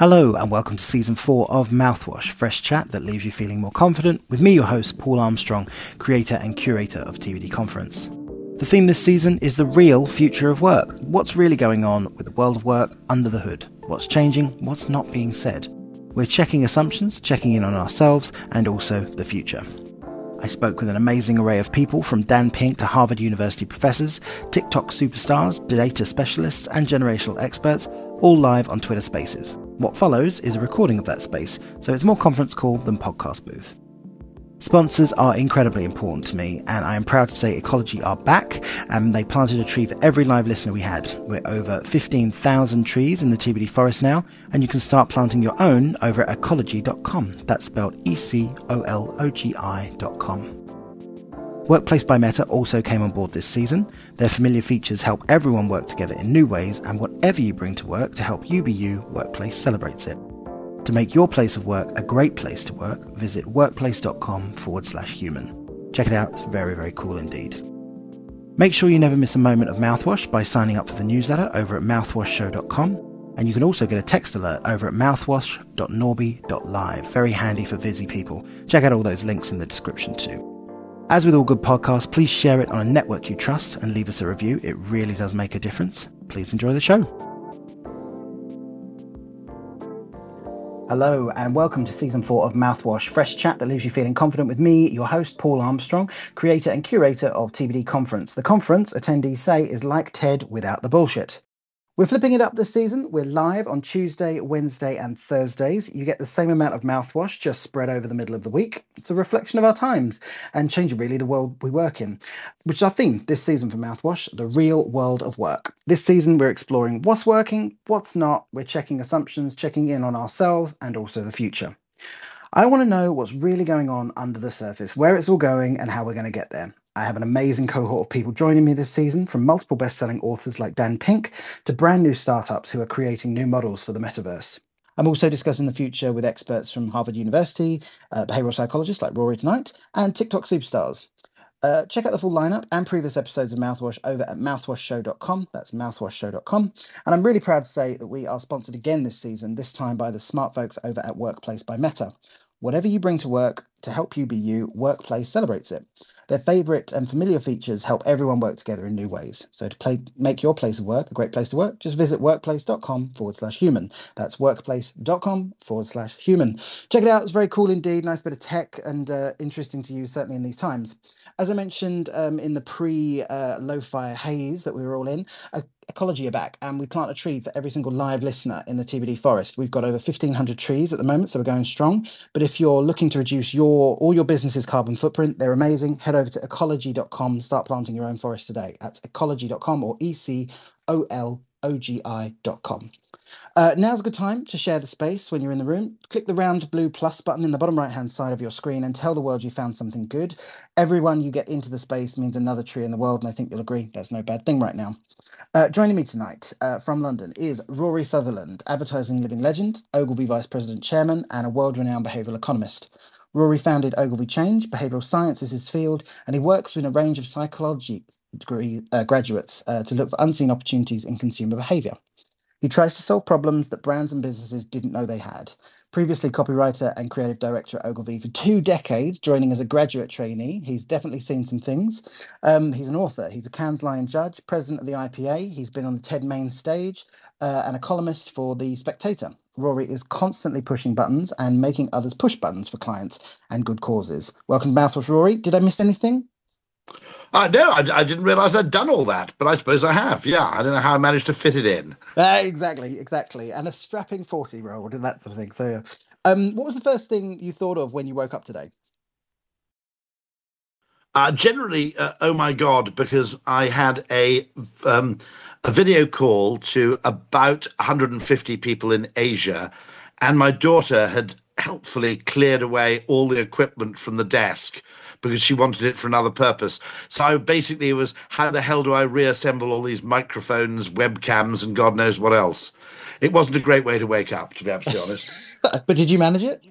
Hello, and welcome to season four of Mouthwash, fresh chat that leaves you feeling more confident, with me, your host, Paul Armstrong, creator and curator of TBD Conference. The theme this season is the real future of work. What's really going on with the world of work under the hood? What's changing? What's not being said? We're checking assumptions, checking in on ourselves, and also the future. I spoke with an amazing array of people from Dan Pink to Harvard University professors, TikTok superstars, data specialists, and generational experts, all live on Twitter Spaces. What follows is a recording of that space, so it's more conference call than podcast booth. Sponsors are incredibly important to me, and I am proud to say Ecologi are back, and they planted a tree for every live listener we had. We're over 15,000 trees in the TBD forest now, and you can start planting your own over at ecologi.com. That's spelled E C O L O G I.com. Workplace by Meta also came on board this season. Their familiar features help everyone work together in new ways, and whatever you bring to work to help you be you, Workplace celebrates it. To make your place of work a great place to work, visit workplace.com forward slash human. Check it out, it's very, very cool indeed. Make sure you never miss a moment of mouthwash by signing up for the newsletter over at mouthwashshow.com. And you can also get a text alert over at mouthwash.norby.live. Very handy for busy people. Check out all those links in the description too. As with all good podcasts, please share it on a network you trust and leave us a review. It really does make a difference. Please enjoy the show. Hello, and welcome to season four of Mouthwash, fresh chat that leaves you feeling confident with me, your host, Paul Armstrong, creator and curator of TBD Conference. The conference, attendees say, is like TED without the bullshit. We're flipping it up this season. We're live on Tuesday, Wednesday, and Thursdays. You get the same amount of mouthwash just spread over the middle of the week. It's a reflection of our times and changing really the world we work in, which is our theme this season for Mouthwash the real world of work. This season, we're exploring what's working, what's not. We're checking assumptions, checking in on ourselves, and also the future. I want to know what's really going on under the surface, where it's all going, and how we're going to get there. I have an amazing cohort of people joining me this season, from multiple best selling authors like Dan Pink to brand new startups who are creating new models for the metaverse. I'm also discussing the future with experts from Harvard University, uh, behavioral psychologists like Rory tonight, and TikTok superstars. Uh, check out the full lineup and previous episodes of Mouthwash over at mouthwashshow.com. That's mouthwashshow.com. And I'm really proud to say that we are sponsored again this season, this time by the smart folks over at Workplace by Meta. Whatever you bring to work to help you be you, Workplace celebrates it. Their favorite and familiar features help everyone work together in new ways. So to play, make your place of work a great place to work, just visit workplace.com forward slash human. That's workplace.com forward slash human. Check it out. It's very cool indeed. Nice bit of tech and uh, interesting to use, certainly in these times. As I mentioned um, in the pre uh, lo-fi haze that we were all in, uh, Ecologi are back, and we plant a tree for every single live listener in the TBD forest. We've got over 1,500 trees at the moment, so we're going strong. But if you're looking to reduce your all your business's carbon footprint, they're amazing. Head over to ecologi.com, start planting your own forest today. That's ecologi.com or E C O L O G I.com. Uh, now's a good time to share the space when you're in the room. Click the round blue plus button in the bottom right hand side of your screen and tell the world you found something good. Everyone you get into the space means another tree in the world, and I think you'll agree that's no bad thing right now. Uh, joining me tonight uh, from London is Rory Sutherland, advertising living legend, Ogilvy Vice President Chairman, and a world renowned behavioural economist. Rory founded Ogilvy Change, behavioural science is his field, and he works with a range of psychology degree uh, graduates uh, to look for unseen opportunities in consumer behaviour. He tries to solve problems that brands and businesses didn't know they had. Previously copywriter and creative director at Ogilvy for two decades, joining as a graduate trainee. He's definitely seen some things. Um, he's an author. He's a Cannes Lion judge, president of the IPA. He's been on the TED main stage uh, and a columnist for The Spectator. Rory is constantly pushing buttons and making others push buttons for clients and good causes. Welcome to Mouthwash, Rory. Did I miss anything? Uh, no, I, I, didn't realize I'd done all that, but I suppose I have. Yeah, I don't know how I managed to fit it in. Uh, exactly, exactly. And a strapping 40 year old and that sort of thing. So, yeah. um, what was the first thing you thought of when you woke up today? Uh, generally, uh, oh my God, because I had a um, a video call to about 150 people in Asia, and my daughter had helpfully cleared away all the equipment from the desk because she wanted it for another purpose. So basically, it was how the hell do I reassemble all these microphones, webcams, and God knows what else? It wasn't a great way to wake up, to be absolutely honest. but did you manage it?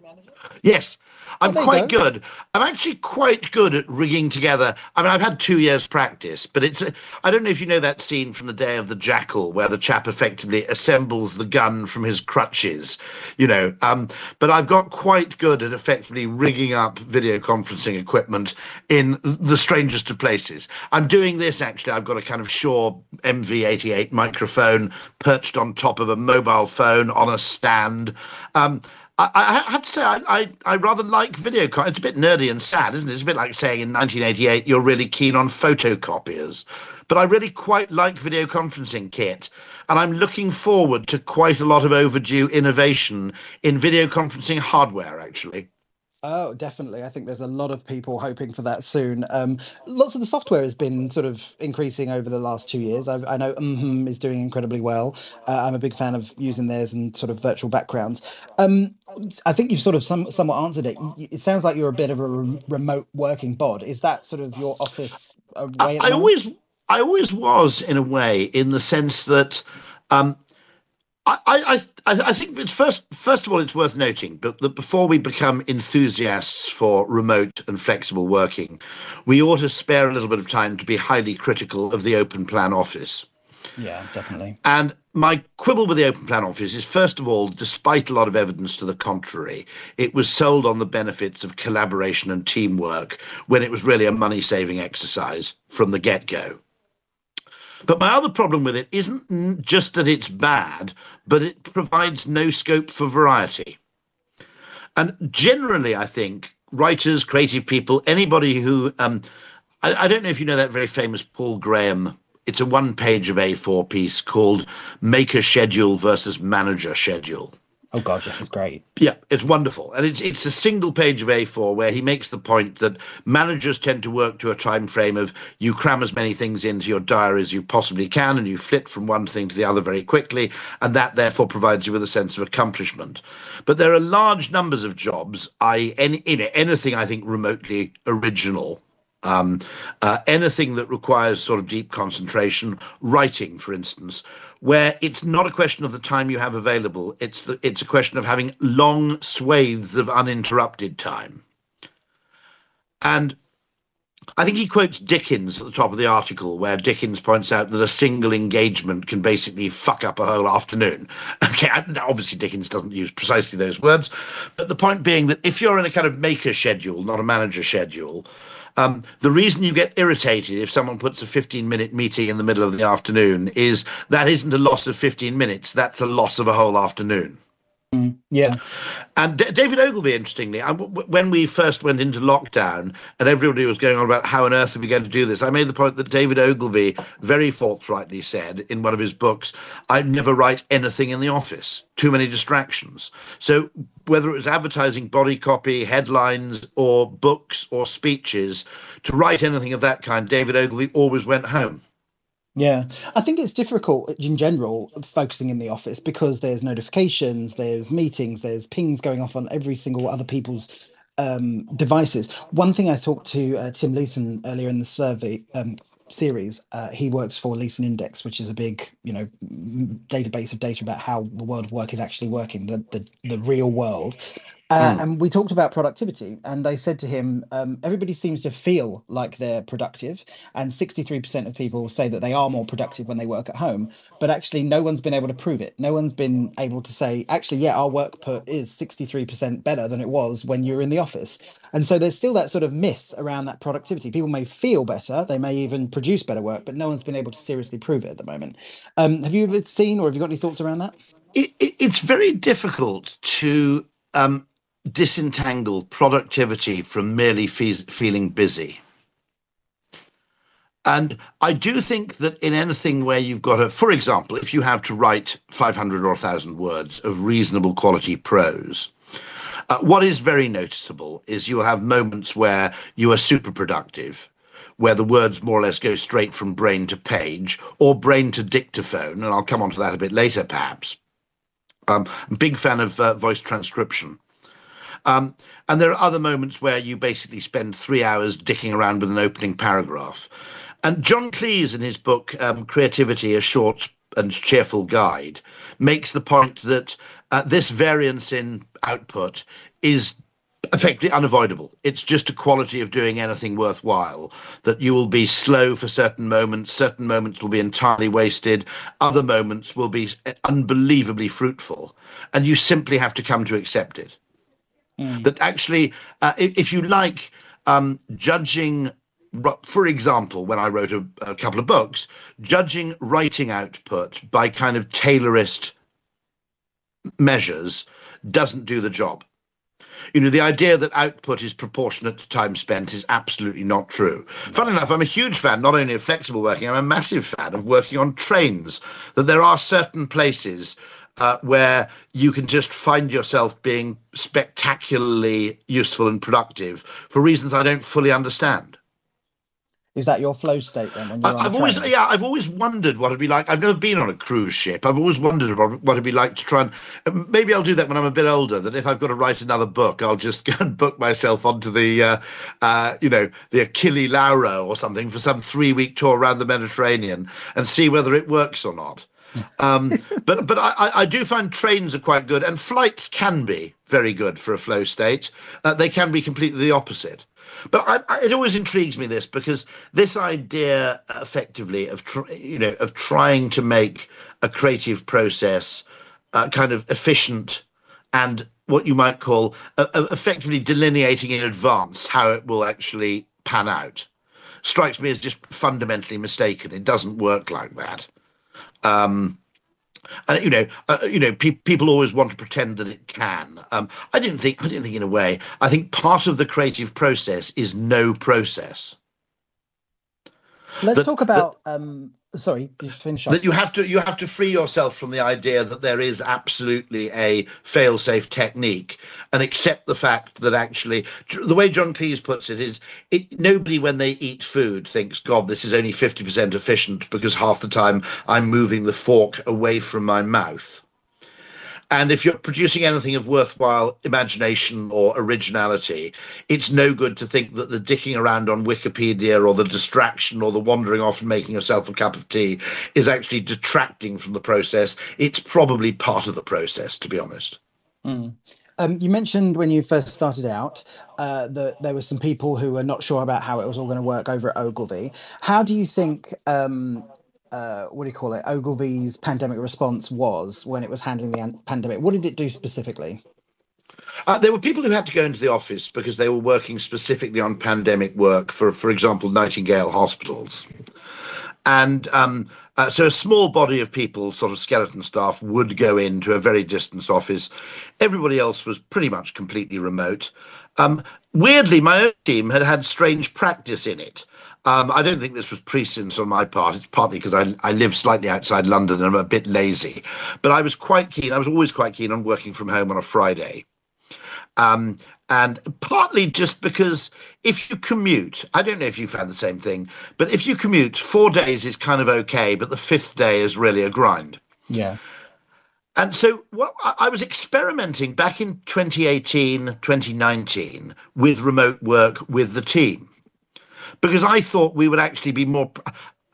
Yes. I'm Oh, quite go. good. I'm actually quite good at rigging together. I mean, I've had two years practice, but it's. A, I don't know if you know that scene from the Day of the Jackal, where the chap effectively assembles the gun from his crutches. You know, um, but I've got quite good at effectively rigging up video conferencing equipment in the strangest of places. I'm doing this actually. I've got a kind of Shure MV88 microphone perched on top of a mobile phone on a stand. Um, I, I have to say, I, I, I rather like video. Con- it's a bit nerdy and sad, isn't it? It's a bit like saying in 1988 you're really keen on photocopiers. But I really quite like video conferencing kit. And I'm looking forward to quite a lot of overdue innovation in video conferencing hardware, actually. Oh, definitely. I think there's a lot of people hoping for that soon. Um, lots of the software has been sort of increasing over the last two years. I, I know mm is doing incredibly well. Uh, I'm a big fan of using theirs and sort of virtual backgrounds. Um, I think you've sort of some, somewhat answered it. It sounds like you're a bit of a rem- remote working bod. Is that sort of your office uh, way? I, I always, I always was in a way, in the sense that um, I, I, I, think it's first, first of all, it's worth noting, but that before we become enthusiasts for remote and flexible working, we ought to spare a little bit of time to be highly critical of the open plan office. Yeah, definitely. And my quibble with the open plan office is, first of all, despite a lot of evidence to the contrary, it was sold on the benefits of collaboration and teamwork when it was really a money saving exercise from the get go. But my other problem with it isn't just that it's bad, but it provides no scope for variety. And generally, I think writers, creative people, anybody who, um, I, I don't know if you know that very famous Paul Graham. It's a one page of A4 piece called Maker Schedule versus Manager Schedule. Oh God, yes, it's great. Yeah, it's wonderful. And it's it's a single page of A4 where he makes the point that managers tend to work to a time frame of you cram as many things into your diary as you possibly can and you flit from one thing to the other very quickly and that therefore provides you with a sense of accomplishment. But there are large numbers of jobs, i any anything I think remotely original um, uh, anything that requires sort of deep concentration, writing, for instance, where it's not a question of the time you have available. It's the, it's a question of having long swathes of uninterrupted time. And I think he quotes Dickens at the top of the article, where Dickens points out that a single engagement can basically fuck up a whole afternoon. Okay, obviously Dickens doesn't use precisely those words, but the point being that if you're in a kind of maker schedule, not a manager schedule, um, the reason you get irritated if someone puts a 15 minute meeting in the middle of the afternoon is that isn't a loss of 15 minutes, that's a loss of a whole afternoon. Yeah, And D- David Ogilvy, interestingly, when we first went into lockdown and everybody was going on about how on earth are we going to do this, I made the point that David Ogilvy very forthrightly said in one of his books, I never write anything in the office, too many distractions. So whether it was advertising, body copy, headlines, or books or speeches, to write anything of that kind, David Ogilvy always went home. Yeah, I think it's difficult in general focusing in the office because there's notifications, there's meetings, there's pings going off on every single other people's um, devices. One thing I talked to uh, Tim Leeson earlier in the survey um, series. Uh, he works for Leesman Index, which is a big, you know, database of data about how the world of work is actually working, the the, the real world. Uh, Mm. And we talked about productivity, and I said to him, um, everybody seems to feel like they're productive, and 63% of people say that they are more productive when they work at home, but actually, no one's been able to prove it. No one's been able to say, actually, yeah, our work put is 63% better than it was when you're in the office. And so there's still that sort of myth around that productivity. People may feel better, they may even produce better work, but no one's been able to seriously prove it at the moment. Um, have you ever seen or have you got any thoughts around that? it, it, it's very difficult to um, disentangle productivity from merely fe- feeling busy. And I do think that in anything where you've got a, for example, if you have to write 500 or 1,000 words of reasonable quality prose, uh, what is very noticeable is you'll have moments where you are super productive, where the words more or less go straight from brain to page or brain to dictaphone. And I'll come on to that a bit later, perhaps. Um, big fan of uh, voice transcription. Um, and there are other moments where you basically spend three hours dicking around with an opening paragraph. And John Cleese, in his book um, Creativity, a Short and Cheerful Guide, makes the point that uh, this variance in output is effectively unavoidable. It's just a quality of doing anything worthwhile that you will be slow for certain moments, certain moments will be entirely wasted, other moments will be unbelievably fruitful, and you simply have to come to accept it. Mm. That actually, uh, if, you like, um, judging, for example, when I wrote a, a couple of books, judging writing output by kind of Taylorist measures doesn't do the job you know, the idea that output is proportionate to time spent is absolutely not true. Funnily enough, I'm a huge fan not only of flexible working, I'm a massive fan of working on trains. That there are certain places uh, where you can just find yourself being spectacularly useful and productive for reasons I don't fully understand. Is that your flow state then? When you're I, have always, yeah, I've always wondered what it'd be like. I've never been on a cruise ship. I've always wondered about what it'd be like to try and uh, maybe I'll do that when I'm a bit older. That if I've got to write another book, I'll just go and book myself onto the, uh, uh, you know, the Achille Lauro or something for some three week tour around the Mediterranean and see whether it works or not. Um, but but I, I do find trains are quite good, and flights can be very good for a flow state. Uh, they can be completely the opposite. But I, I, it always intrigues me this because this idea, effectively, of tr- you know of trying to make a creative process uh, kind of efficient and what you might call uh, effectively delineating in advance how it will actually pan out strikes me as just fundamentally mistaken. It doesn't work like that. Um, and you know, uh, you know, pe- people always want to pretend that it can. Um, I didn't think. I didn't think in a way. I think part of the creative process is no process. Let's that, talk about that, um, sorry you finish off. that you have to you have to free yourself from the idea that there is absolutely a fail-safe technique and accept the fact that actually the way john cleese puts it is it, nobody when they eat food thinks god this is only 50% efficient because half the time i'm moving the fork away from my mouth and if you're producing anything of worthwhile imagination or originality, it's no good to think that the dicking around on Wikipedia or the distraction or the wandering off and making yourself a cup of tea is actually detracting from the process. It's probably part of the process, to be honest. Mm. Um, you mentioned when you first started out uh, that there were some people who were not sure about how it was all going to work over at Ogilvy. How do you think um, uh, what do you call it? Ogilvy's pandemic response was when it was handling the pandemic. What did it do specifically? Uh, there were people who had to go into the office because they were working specifically on pandemic work for, for example, Nightingale hospitals. And um, uh, so a small body of people, sort of skeleton staff, would go into a very distant office. Everybody else was pretty much completely remote. Um, weirdly, my own team had had strange practice in it. Um, I don't think this was prescience on my part. It's partly because I, I live slightly outside London and I'm a bit lazy. But I was quite keen, I was always quite keen on working from home on a Friday. Um, and partly just because if you commute, I don't know if you found the same thing, but if you commute, four days is kind of okay, but the fifth day is really a grind. Yeah. And so well, I was experimenting back in 2018, 2019 with remote work with the team because I thought we would actually be more.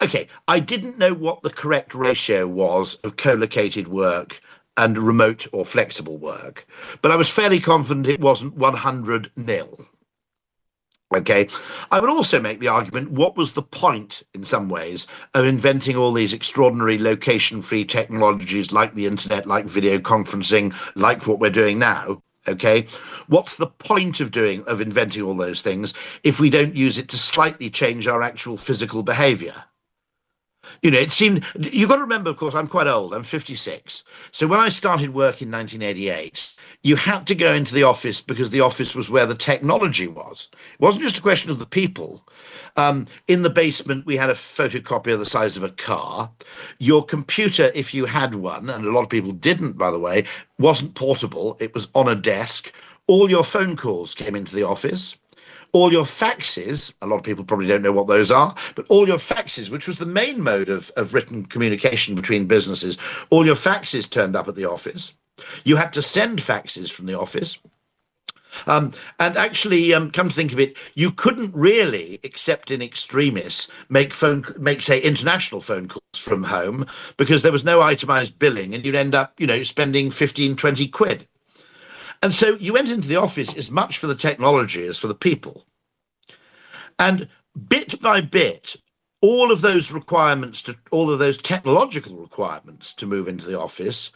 Okay, I didn't know what the correct ratio was of co located work and remote or flexible work, but I was fairly confident it wasn't 100 nil. Okay, I would also make the argument what was the point, in some ways, of inventing all these extraordinary location free technologies like the internet, like video conferencing, like what we're doing now, okay? What's the point of doing of inventing all those things if we don't use it to slightly change our actual physical behavior you know it seemed you've got to remember of course i'm quite old i'm 56 so when i started work in 1988 you had to go into the office because the office was where the technology was it wasn't just a question of the people um, in the basement, we had a photocopier the size of a car. Your computer, if you had one, and a lot of people didn't, by the way, wasn't portable, it was on a desk. All your phone calls came into the office. All your faxes, a lot of people probably don't know what those are, but all your faxes, which was the main mode of, of written communication between businesses, all your faxes turned up at the office. You had to send faxes from the office. Um, and actually, um, come to think of it, you couldn't really, except in extremis, make phone make say international phone calls from home because there was no itemized billing, and you'd end up, you know, spending 15, 20 quid. And so you went into the office as much for the technology as for the people. And bit by bit, all of those requirements to all of those technological requirements to move into the office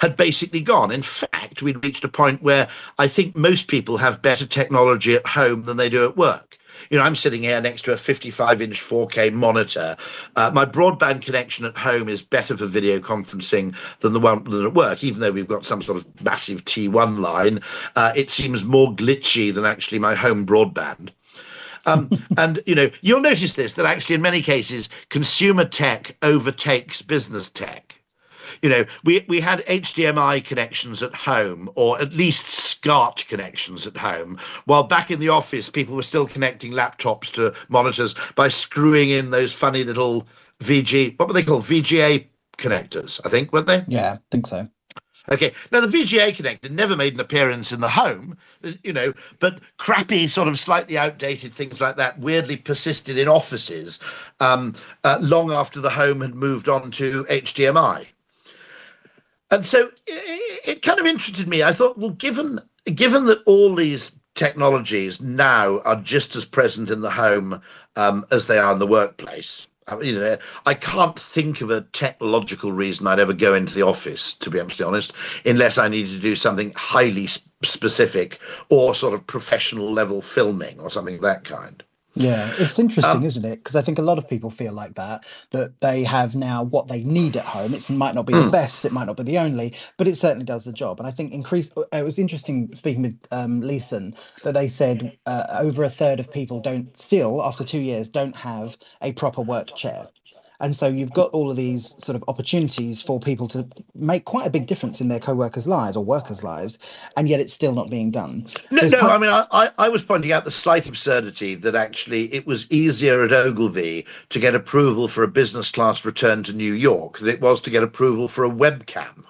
had basically gone. In fact, we'd reached a point where I think most people have better technology at home than they do at work. You know, I'm sitting here next to a 55 inch 4K monitor. Uh, my broadband connection at home is better for video conferencing than the one than at work, even though we've got some sort of massive T1 line. Uh, it seems more glitchy than actually my home broadband. Um, and you know, you'll notice this that actually, in many cases, consumer tech overtakes business tech. You know, we we had HDMI connections at home, or at least SCART connections at home, while back in the office, people were still connecting laptops to monitors by screwing in those funny little VG. What were they called? VGA connectors, I think, weren't they? Yeah, I think so. Okay. Now the VGA connector never made an appearance in the home, you know, but crappy, sort of slightly outdated things like that weirdly persisted in offices um, uh, long after the home had moved on to HDMI. And so it, it kind of interested me. I thought, well, given given that all these technologies now are just as present in the home um, as they are in the workplace you know, I can't think of a technological reason I'd ever go into the office, to be absolutely honest, unless I needed to do something highly specific or sort of professional level filming or something of that kind. Yeah, it's interesting, um, isn't it? Because I think a lot of people feel like that, that they have now what they need at home. It might not be mm. the hmm. best, it might not be the only, but it certainly does the job. And I think increase. Uh, it was interesting speaking with um, Leesman that they said uh, over a third of people don't still after two years don't have a proper work chair. And so you've got all of these sort of opportunities for people to make quite a big difference in their co-workers' lives or workers' lives, and yet it's still not being done. No, no I mean, I, I was pointing out the slight absurdity that actually it was easier at Ogilvy to get approval for a business class return to New York than it was to get approval for a webcam.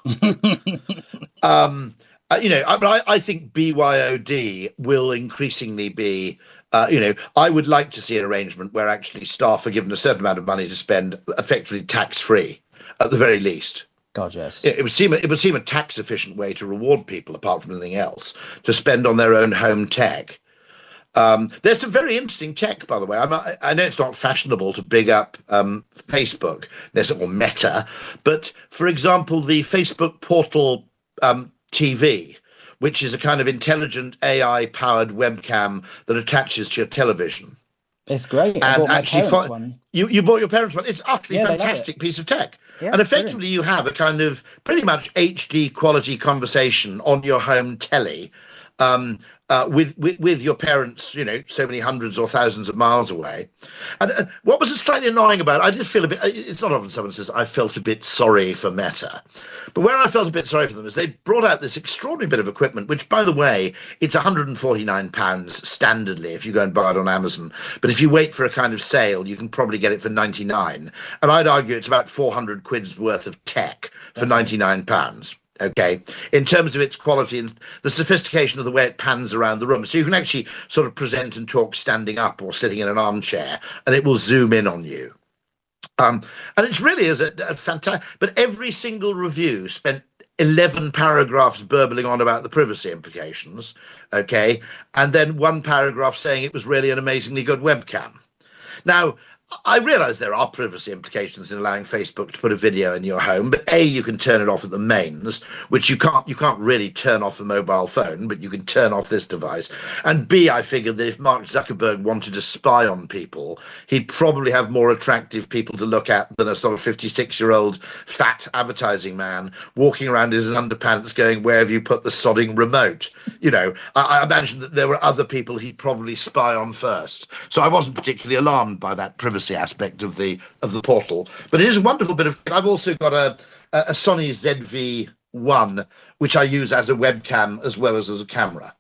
um, uh, you know, I, I think BYOD will increasingly be uh, you know, I would like to see an arrangement where actually staff are given a certain amount of money to spend effectively tax free at the very least. God, yes. It, it, would seem it would seem a tax efficient way to reward people, apart from anything else, to spend on their own home tech. Um, there's some very interesting tech, by the way. I'm, i know it's not fashionable to big up um, Facebook, or Meta, but for example, the Facebook portal um, TV which is a kind of intelligent AI powered webcam that attaches to your television. It's great. and actually, you you bought your parents one. It's utterly yeah, fantastic piece of tech. Yeah, and effectively, brilliant. you have a kind of pretty much HD quality conversation on your home telly. Um, uh, with, with with your parents, you know, so many hundreds or thousands of miles away. And uh, what was slightly annoying about it, I did feel a bit. Uh, it's not often someone says I felt a bit sorry for Meta, but where I felt a bit sorry for them is they brought out this extraordinary bit of equipment, which, by the way, it's 149 pounds standardly if you go and buy it on Amazon. But if you wait for a kind of sale, you can probably get it for 99. And I'd argue it's about 400 quid's worth of tech for 99 pounds okay. In terms of its quality and the sophistication of the way it pans around the room. So you can actually sort of present and talk standing up or sitting in an armchair and it will zoom in on you. Um, and it really is a, a fantastic but every single review spent 11 paragraphs burbling on about the privacy implications okay? And then one paragraph saying it was really an amazingly good webcam. Now I realize there are privacy implications in allowing Facebook to put a video in your home, but A, you can turn it off at the mains, which you can't you can't really turn off a mobile phone, but you can turn off this device. And B, I figured that if Mark Zuckerberg wanted to spy on people, he'd probably have more attractive people to look at than a sort of 56-year-old fat advertising man walking around in his underpants going, Where have you put the sodding remote? You know, I, I imagine that there were other people he'd probably spy on first. So I wasn't particularly alarmed by that privacy privacy aspect of the of the portal. But it is a wonderful bit of. I've also got a a Sony ZV-1, which I use as a webcam as well as as a camera.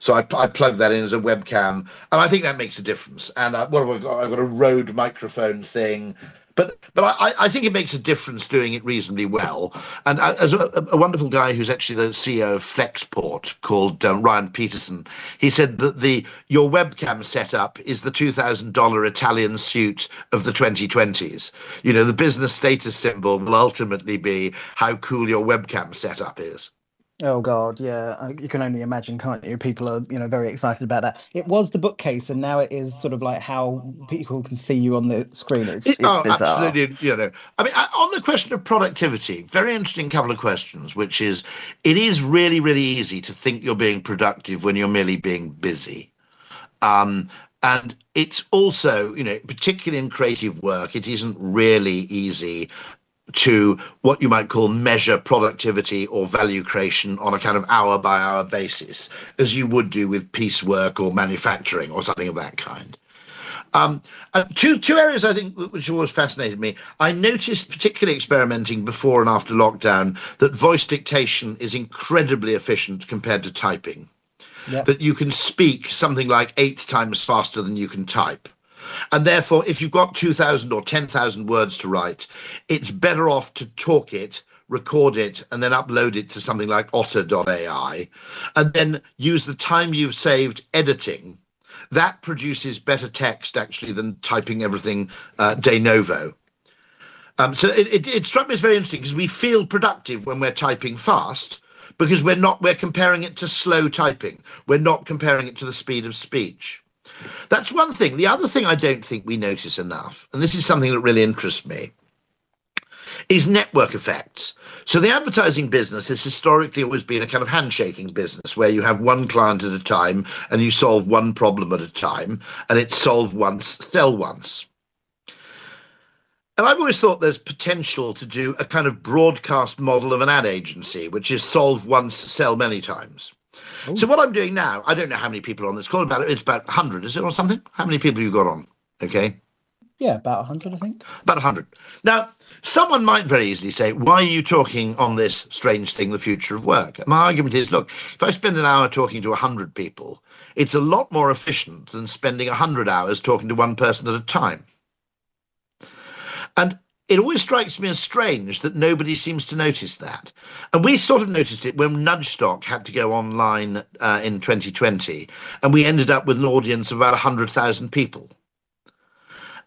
So I, I plug that in as a webcam, and I think that makes a difference. And I, what have I got? I've got a Rode microphone thing but but I, I think it makes a difference doing it reasonably well. And as a, a wonderful guy who's actually the CEO of Flexport called um, Ryan Petersen, he said that the your webcam setup is the two thousand dollar Italian suit of the twenty twenties. You know, the business status symbol will ultimately be how cool your webcam setup is. Oh God, yeah. Uh, you can only imagine, can't you? People are, you know, very excited about that. It was the bookcase, and now it is sort of like how people can see you on the screen. It's, it's oh, bizarre. absolutely. You know, I mean, on the question of productivity, very interesting couple of questions. Which is, it is really, really easy to think you're being productive when you're merely being busy. Um, and it's also, you know, particularly in creative work, it isn't really easy to what you might call measure productivity or value creation on a kind of hour by hour basis, as you would do with piecework or manufacturing or something of that kind. Um, two two areas I think which always fascinated me. I noticed, particularly experimenting before and after lockdown, that voice dictation is incredibly efficient compared to typing. Yep. That you can speak something like eight times faster than you can type. And therefore, if you've got 2,000 or 10,000 words to write, it's better off to talk it, record it, and then upload it to something like otter.ai, and then use the time you've saved editing. That produces better text actually than typing everything uh, de novo. Um, so it, it, it struck me as very interesting because we feel productive when we're typing fast because we're not we're comparing it to slow typing. We're not comparing it to the speed of speech. That's one thing. The other thing I don't think we notice enough, and this is something that really interests me, is network effects. So the advertising business has historically always been a kind of handshaking business where you have one client at a time and you solve one problem at a time and it's solve once, sell once. And I've always thought there's potential to do a kind of broadcast model of an ad agency, which is solve once, sell many times. Ooh. So what I'm doing now, I don't know how many people are on this call. About it's about 100, is it, or something? How many people you got on? Okay. Yeah, about 100, I think. About 100. Now, someone might very easily say, why are you talking on this strange thing, the future of work? And my argument is, look, if I spend an hour talking to 100 people, it's a lot more efficient than spending 100 hours talking to one person at a time. And it always strikes me as strange that nobody seems to notice that. And we sort of noticed it when Nudgestock had to go online uh, in 2020, and we ended up with an audience of about 100,000 people.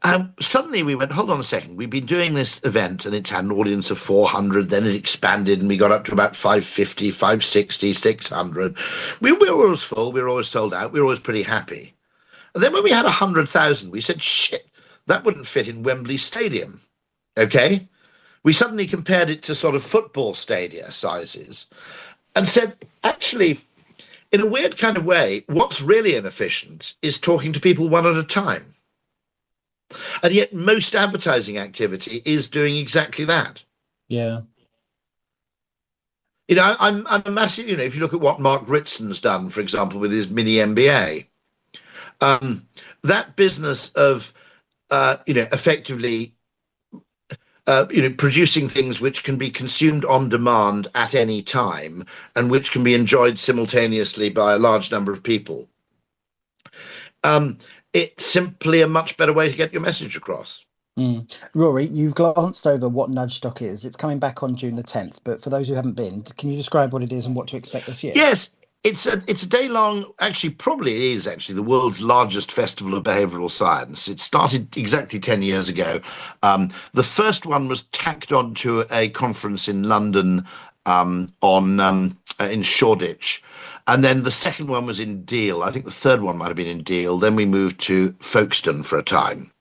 Um, suddenly we went, hold on a second, we've been doing this event and it's had an audience of 400, then it expanded and we got up to about 550, 560, 600. We, we were always full, we were always sold out, we were always pretty happy. And then when we had 100,000, we said, shit, that wouldn't fit in Wembley Stadium. Okay. We suddenly compared it to sort of football stadia sizes and said, actually, in a weird kind of way, what's really inefficient is talking to people one at a time. And yet, most advertising activity is doing exactly that. Yeah. You know, I'm, I'm a massive, you know, if you look at what Mark Ritson done, for example, with his mini MBA, um, that business of, uh, you know, effectively uh, you know, producing things which can be consumed on demand at any time and which can be enjoyed simultaneously by a large number of people. Um, it's simply a much better way to get your message across. Mm. Rory, you've glanced over what Nudgestock is. It's coming back on June the 10th, but for those who haven't been, can you describe what it is and what to expect this year? Yes, it's a it's a day long. Actually, probably it is actually the world's largest festival of behavioural science. It started exactly ten years ago. Um, the first one was tacked on to a conference in London um, on um, uh, in Shoreditch. And then the second one was in Deal. I think the third one might have been in Deal. Then we moved to Folkestone for a time.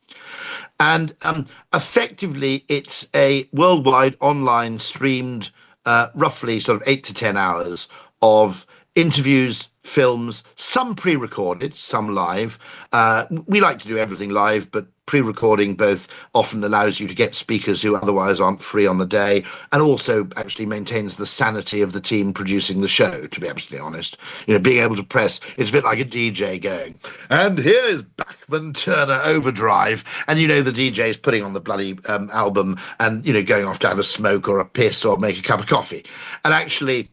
And um, effectively, it's a worldwide online streamed, uh, roughly sort of eight to 10 hours of interviews, films, some pre recorded, some live. Uh, we like to do everything live, but pre recording both often allows you to get speakers who otherwise aren't free on the day and also actually maintains the sanity of the team producing the show, to be absolutely honest. You know, being able to press, it's a bit like a DJ going, and here is Bachman Turner Overdrive. And you know, the DJ is putting on the bloody um, album and, you know, going off to have a smoke or a piss or make a cup of coffee. And actually,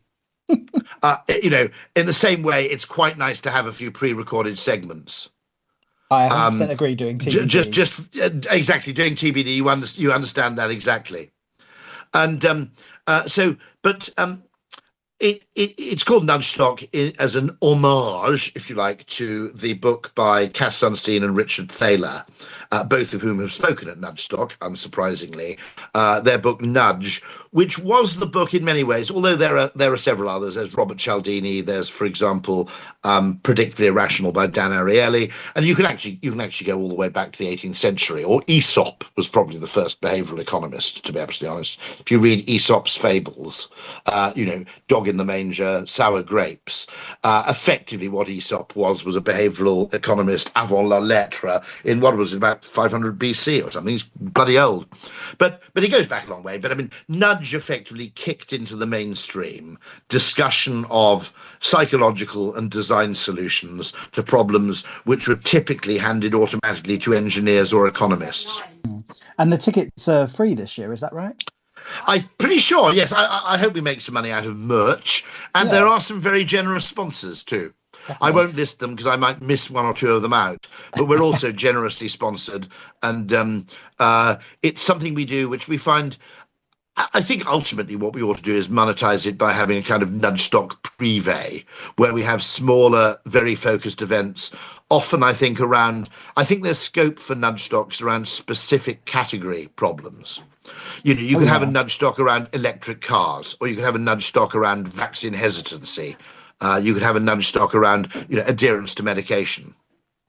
uh, you know, in the same way, it's quite nice to have a few pre-recorded segments. I 100% um, agree. Doing TBD, just, just uh, exactly doing TBD. You understand, you understand that exactly, and um, uh, so, but um, it, it, it's called Nudgestock as an homage, if you like, to the book by Cass Sunstein and Richard Thaler. uh, both of whom have spoken at Nudgestock, unsurprisingly. Uh, their book Nudge, which was the book in many ways, although there are there are several others. There's Robert Cialdini. There's, for example, um, Predictably Irrational by Dan Ariely, and you can actually you can actually go all the way back to the 18th century. Or Aesop was probably the first behavioural economist, to be absolutely honest. If you read Aesop's fables, uh, you know, Dog in the Manger, Sour Grapes, uh, effectively what Aesop was was a behavioural economist avant la lettre in what was it, about 500 BC or something. He's bloody old, but but he goes back a long way. But I mean, Nudge effectively kicked into the mainstream discussion of psychological and design solutions to problems which were typically handed automatically to engineers or economists. And the tickets are free this year, is that right? I'm pretty sure. Yes, I, I hope we make some money out of merch, and yeah. there are some very generous sponsors too. Definitely. I won't list them because I might miss one or two of them out. But we're also generously sponsored, and um, uh, it's something we do which we find. I think ultimately what we ought to do is monetize it by having a kind of nudge stock privé, where we have smaller, very focused events. Often, I think around. I think there's scope for nudge stocks around specific category problems. You know, you oh, can yeah. have a nudge stock around electric cars, or you can have a nudge stock around vaccine hesitancy. Uh, you could have a nudge stock around, you know, adherence to medication.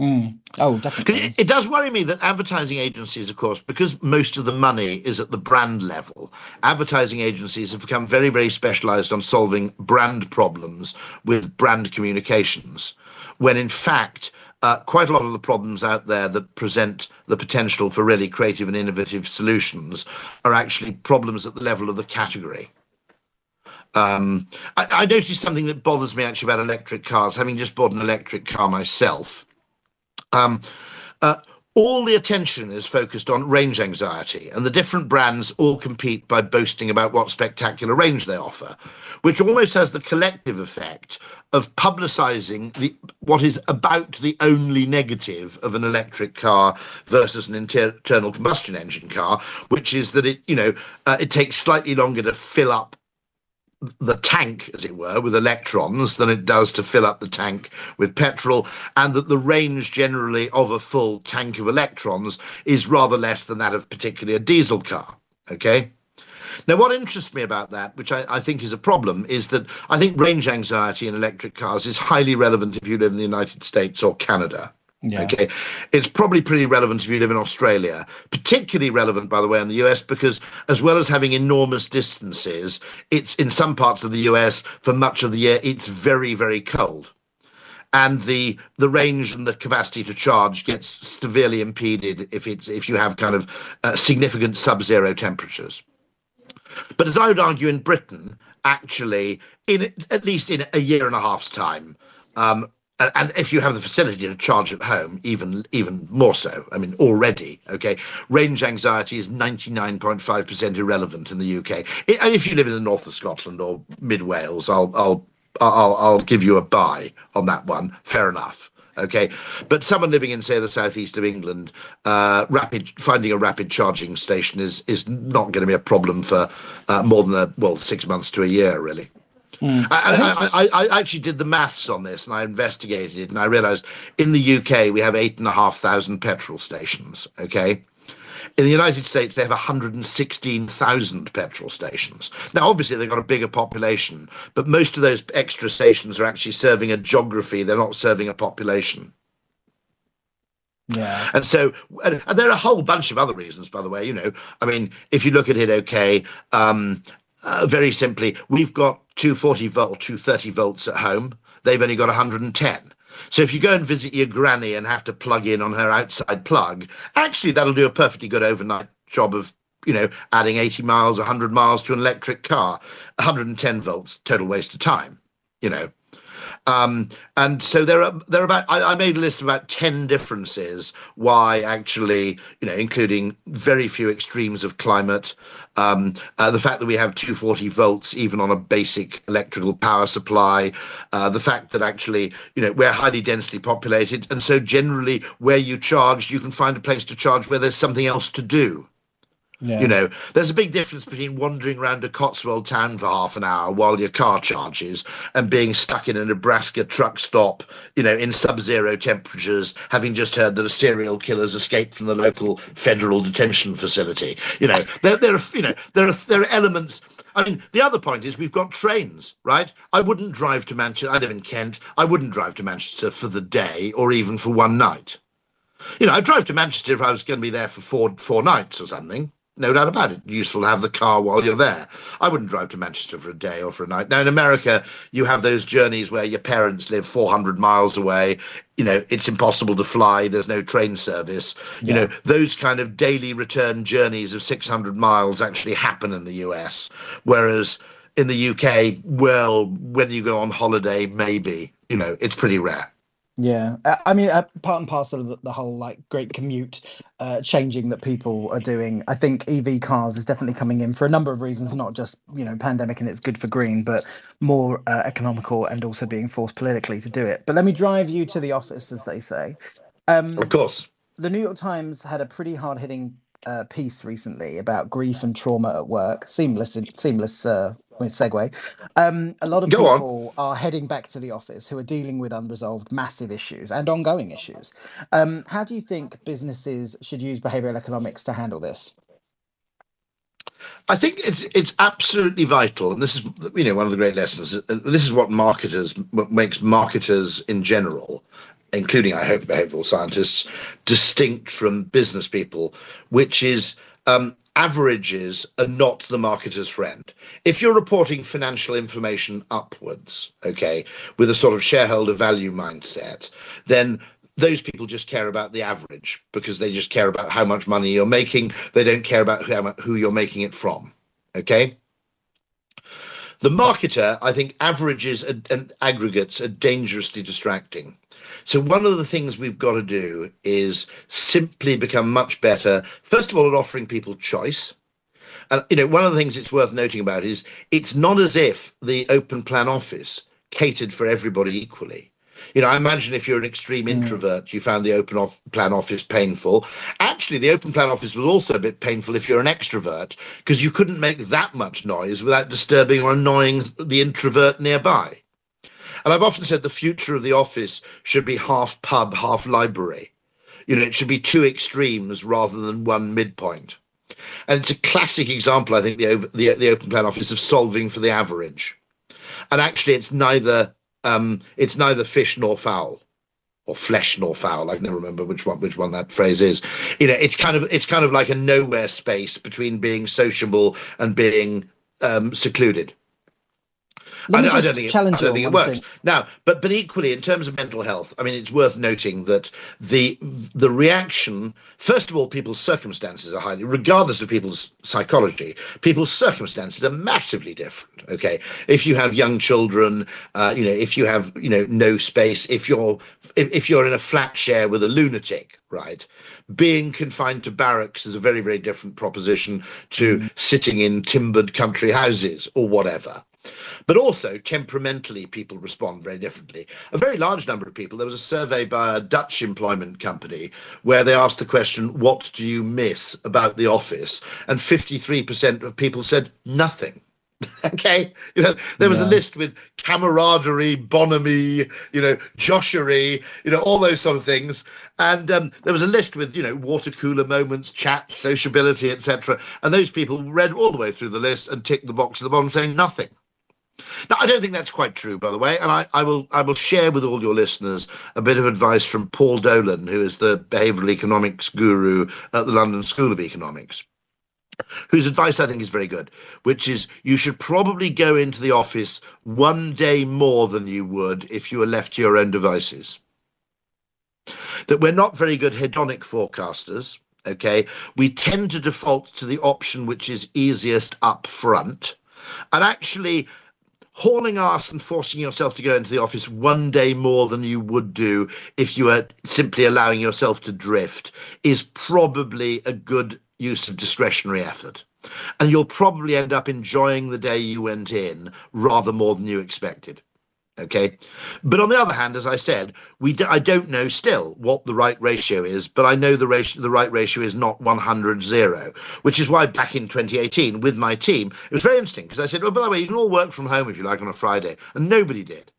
Mm. Oh, definitely. It, it, does worry me that advertising agencies, of course, because most of the money is at the brand level, advertising agencies have become very, very specialized on solving brand problems with brand communications, when in fact, uh, quite a lot of the problems out there that present the potential for really creative and innovative solutions are actually problems at the level of the category. Um, I, I, noticed something that bothers me actually about electric cars, having just bought an electric car myself. Um, uh, all the attention is focused on range anxiety, and the different brands all compete by boasting about what spectacular range they offer, which almost has the collective effect of publicizing the what is about the only negative of an electric car versus an inter- internal combustion engine car, which is that it you know uh, it takes slightly longer to fill up the tank, as it were, with electrons than it does to fill up the tank with petrol, and that the range generally of a full tank of electrons is rather less than that of particularly a diesel car. Okay. Now, what interests me about that, which I, I, think is a problem, is that I think range anxiety in electric cars is highly relevant if you live in the United States or Canada. Yeah. Okay. It's probably pretty relevant if you live in Australia, particularly relevant, by the way, in the US, because as well as having enormous distances, it's in some parts of the US for much of the year, it's very, very cold. And the the range and the capacity to charge gets severely impeded if it's if you have kind of uh, significant sub-zero temperatures. But as I would argue in Britain, actually, in at least in a year and a half's time, um, and if you have the facility to charge at home, even even more so. I mean, already, okay, range anxiety is ninety nine point five percent irrelevant in the UK. and if you live in the north of Scotland or mid Wales, I'll I'll I'll I'll give you a buy on that one. Fair enough. Okay, but someone living in, say, the southeast of England, uh, rapid finding a rapid charging station is is not going to be a problem for uh, more than a well six months to a year, really. Mm. I, I, I, I, actually did the maths on this and I investigated it and I realized in the UK we have eight and a half thousand petrol stations. Okay. In the United States, they have 116,000 petrol stations. Now, obviously, they've got a bigger population, but most of those extra stations are actually serving a geography. They're not serving a population. Yeah. And so, and, and, there are a whole bunch of other reasons, by the way. You know, I mean, if you look at it, okay, um, uh, very simply, we've got 240 volt, 230 volts at home. They've only got 110. So if you go and visit your granny and have to plug in on her outside plug, actually that'll do a perfectly good overnight job of you know adding 80 miles, 100 miles to an electric car. 110 volts, total waste of time. You know, um, and so there are there are about I, I, made a list of about ten differences why actually you know including very few extremes of climate, um, uh, the fact that we have 240 volts even on a basic electrical power supply, uh, the fact that actually you know we're highly densely populated, and so generally where you charge you can find a place to charge where there's something else to do. You know, there's a big difference between wandering around a Cotswold town for half an hour while your car charges and being stuck in a Nebraska truck stop, you know, in sub-zero temperatures, having just heard that a serial killer's escaped from the local federal detention facility. You know, there, there are, you know, there are there are elements. I mean, the other point is we've got trains, right? I wouldn't drive to Manchester. I live in Kent. I wouldn't drive to Manchester for the day or even for one night. You know, I'd drive to Manchester if I was going to be there for four four nights or something no doubt about it. Useful to have the car while you're there. I wouldn't drive to Manchester for a day or for a night. Now, in America, you have those journeys where your parents live 400 miles away. You know, it's impossible to fly. There's no train service. Yeah. You know, those kind of daily return journeys of 600 miles actually happen in the US. Whereas in the UK, well, when you go on holiday, maybe, you know, it's pretty rare. Yeah, I mean, uh, part and parcel of the, the whole like great commute uh, changing that people are doing. I think EV cars is definitely coming in for a number of reasons, not just you know pandemic and it's good for green, but more uh, economical and also being forced politically to do it. But let me drive you to the office, as they say. Um, of course. The New York Times had a pretty hard hitting uh, piece recently about grief and trauma at work. Seamless, seamless uh, segue. Um, a lot of Go people on. are heading back to the office who are dealing with unresolved massive issues and ongoing issues. Um, how do you think businesses should use behavioral economics to handle this? I think it's it's absolutely vital, and this is you know one of the great lessons. This is what marketers what makes marketers in general including, I hope, behavioral scientists, distinct from business people, which is um, averages are not the marketer's friend. If you're reporting financial information upwards, okay, with a sort of shareholder value mindset, then those people just care about the average because they just care about how much money you're making. They don't care about who, you're making it from, okay? The marketer, I think, averages and aggregates are dangerously distracting. So one of the things we've got to do is simply become much better. First of all, at offering people choice. And you know, one of the things it's worth noting about is it's not as if the open plan office catered for everybody equally. You know, I imagine if you're an extreme mm. introvert, you found the open off plan office painful. Actually, the open plan office was also a bit painful if you're an extrovert because you couldn't make that much noise without disturbing or annoying the introvert nearby. And I've often said the future of the office should be half pub, half library. You know, it should be two extremes rather than one midpoint. And it's a classic example, I think, the, the, the open plan office of solving for the average. And actually, it's neither um, it's neither fish nor fowl or flesh nor fowl. I can never remember which one which one that phrase is. You know, it's kind of it's kind of like a nowhere space between being sociable and being um, secluded. I don't, I don't, think it, I don't think it works thing. now. But but equally, in terms of mental health, I mean, it's worth noting that the the reaction. First of all, people's circumstances are highly, regardless of people's psychology, people's circumstances are massively different. Okay, if you have young children, uh, you know, if you have you know no space, if you're if, if you're in a flat share with a lunatic, right? Being confined to barracks is a very, very different proposition to mm. sitting in timbered country houses or whatever. But also, temperamentally, people respond very differently. A very large number of people, there was a survey by a Dutch employment company where they asked the question, What do you miss about the office? And 53% of people said nothing. okay you know there was yeah. a list with camaraderie bonhomie you know joshery you know all those sort of things and um, there was a list with you know water cooler moments chat sociability etc and those people read all the way through the list and ticked the box at the bottom saying nothing now, I don't think that's quite true, by the way, and I, I, will I will share with all your listeners a bit of advice from Paul Dolan, who is the behavioural economics guru at the London School of Economics, whose advice I think is very good, which is you should probably go into the office one day more than you would if you were left to your own devices. That we're not very good hedonic forecasters. Okay, we tend to default to the option which is easiest up front. And actually, hauling ass and forcing yourself to go into the office one day more than you would do if you were simply allowing yourself to drift is probably a good use of discretionary effort. And you'll probably end up enjoying the day you went in rather more than you expected. Okay, but on the other hand, as I said, we do, I don't know still what the right ratio is, but I know the ratio the right ratio is not 100 0, which is why back in 2018 with my team, it was very interesting because I said, well, by the way, you can all work from home if you like on a Friday, and nobody did.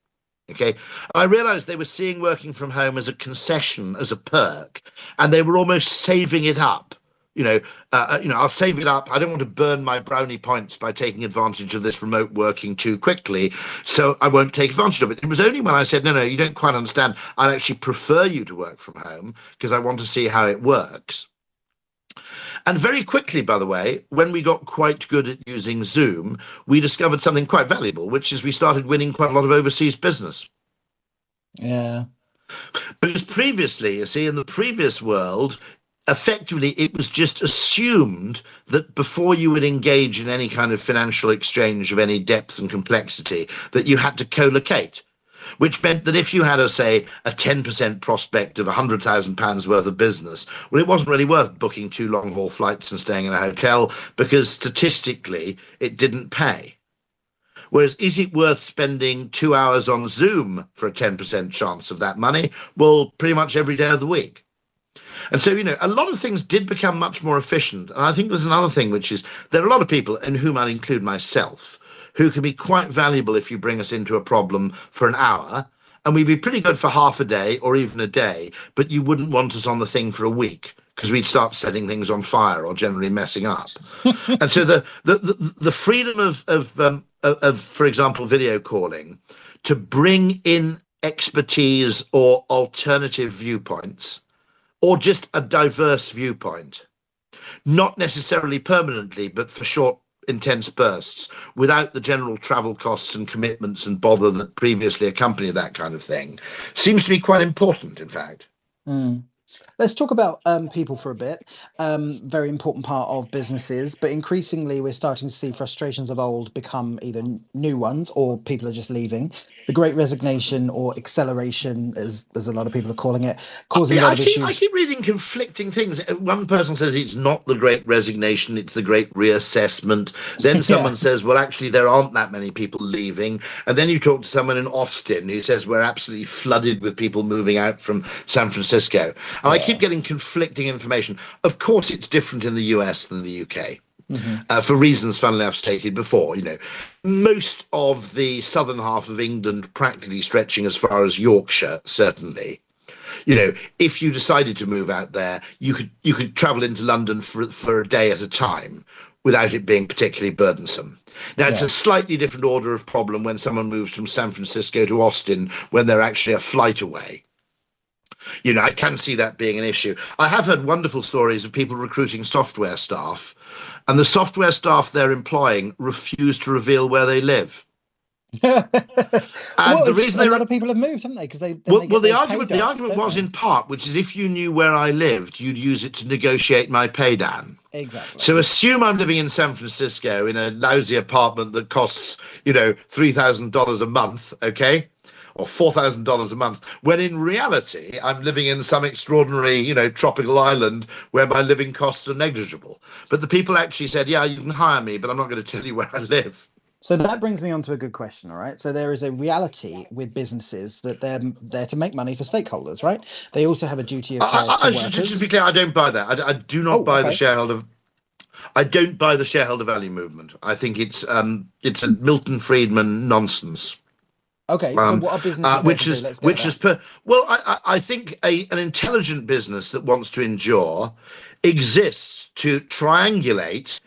Okay, I realized they were seeing working from home as a concession, as a perk, and they were almost saving it up you know, uh, uh, you know, I'll save it up. I don't want to burn my brownie points by taking advantage of this remote working too quickly, so I won't take advantage of it. It was only when I said, no, no, you don't quite understand. I'd actually prefer you to work from home because I want to see how it works. And very quickly, by the way, when we got quite good at using Zoom, we discovered something quite valuable, which is we started winning quite a lot of overseas business. Yeah. Because previously, you see, in the previous world, effectively it was just assumed that before you would engage in any kind of financial exchange of any depth and complexity that you had to co-locate which meant that if you had a say a 10% prospect of 100,000 pounds worth of business well it wasn't really worth booking two long haul flights and staying in a hotel because statistically it didn't pay Whereas, is it worth spending two hours on Zoom for a 10% chance of that money? Well, pretty much every day of the week. And so, you know, a lot of things did become much more efficient. And I think there's another thing, which is there are a lot of people, in whom I include myself, who can be quite valuable if you bring us into a problem for an hour. And we'd be pretty good for half a day or even a day, but you wouldn't want us on the thing for a week because we'd start setting things on fire or generally messing up. and so the the the, the freedom of of, um, of of for example video calling to bring in expertise or alternative viewpoints or just a diverse viewpoint, not necessarily permanently, but for short, intense bursts, without the general travel costs and commitments and bother that previously accompany that kind of thing, seems to be quite important, in fact. Mm. Let's talk about um, people for a bit. Um, very important part of businesses, but increasingly we're starting to see frustrations of old become either new ones or people are just leaving the great resignation or acceleration, as as a lot of people are calling it, causing yeah, a lot I of keep, issues. I keep reading conflicting things. One person says it's not the great resignation, it's the great reassessment. Then someone yeah. says, well, actually, there aren't that many people leaving. And then you talk to someone in Austin who says we're absolutely flooded with people moving out from San Francisco. And yeah. I keep getting conflicting information. Of course, it's different in the US than the UK. Mm-hmm. Uh, for reasons, funnily enough, stated before. You know, most of the southern half of England, practically stretching as far as Yorkshire, certainly. You know, if you decided to move out there, you could you could travel into London for for a day at a time without it being particularly burdensome. Now, it's yeah. a slightly different order of problem when someone moves from San Francisco to Austin when they're actually a flight away. You know, I can see that being an issue. I have heard wonderful stories of people recruiting software staff and the software staff they're employing refuse to reveal where they live. and well, the reason a lot of people have moved, haven't they? Because they well, they well the argument the argument was they? in part, which is if you knew where I lived, you'd use it to negotiate my pay down. Exactly. So assume I'm living in San Francisco in a lousy apartment that costs, you know, three thousand dollars a month. Okay, or $4,000 a month, when in reality, I'm living in some extraordinary, you know, tropical island where my living costs are negligible. But the people actually said, yeah, you can hire me, but I'm not going to tell you where I live. So that brings me on to a good question, all right? So there is a reality with businesses that they're there to make money for stakeholders, right? They also have a duty of care I, I, to workers. Just to be clear, I don't buy that. I, I do not oh, buy okay. the shareholder. I don't buy the shareholder value movement. I think it's um, it's a Milton Friedman nonsense. Okay, um, so what are businesses uh, which is which is per well, I I think a an intelligent business that wants to endure exists to triangulate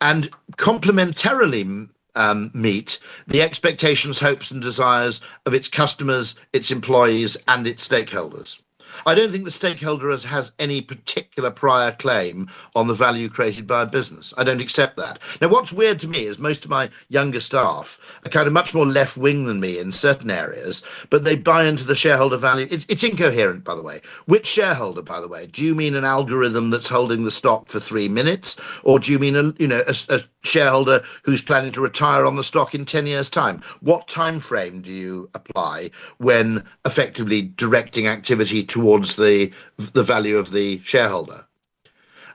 and complementarily um, meet the expectations, hopes, and desires of its customers, its employees, and its stakeholders. I don't think the stakeholder has, has any particular prior claim on the value created by a business. I don't accept that. Now, what's weird to me is most of my younger staff are kind of much more left wing than me in certain areas, but they buy into the shareholder value. It's, it's incoherent, by the way. Which shareholder, by the way? Do you mean an algorithm that's holding the stock for three minutes, or do you mean a you know a, a shareholder who's planning to retire on the stock in 10 years time what time frame do you apply when effectively directing activity towards the the value of the shareholder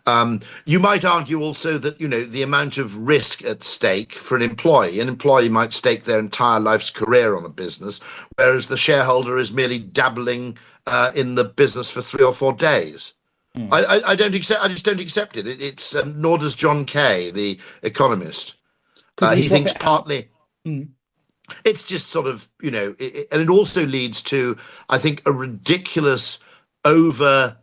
Um, you might argue also that you know the amount of risk at stake for an employee. An employee might stake their entire life's career on a business, whereas the shareholder is merely dabbling uh, in the business for three or four days. Mm. I, I, I, don't accept. I just don't accept it. it it's um, nor does John Kay, the economist. Uh, he thinks partly. Mm. It's just sort of you know, it, and it also leads to I think a ridiculous over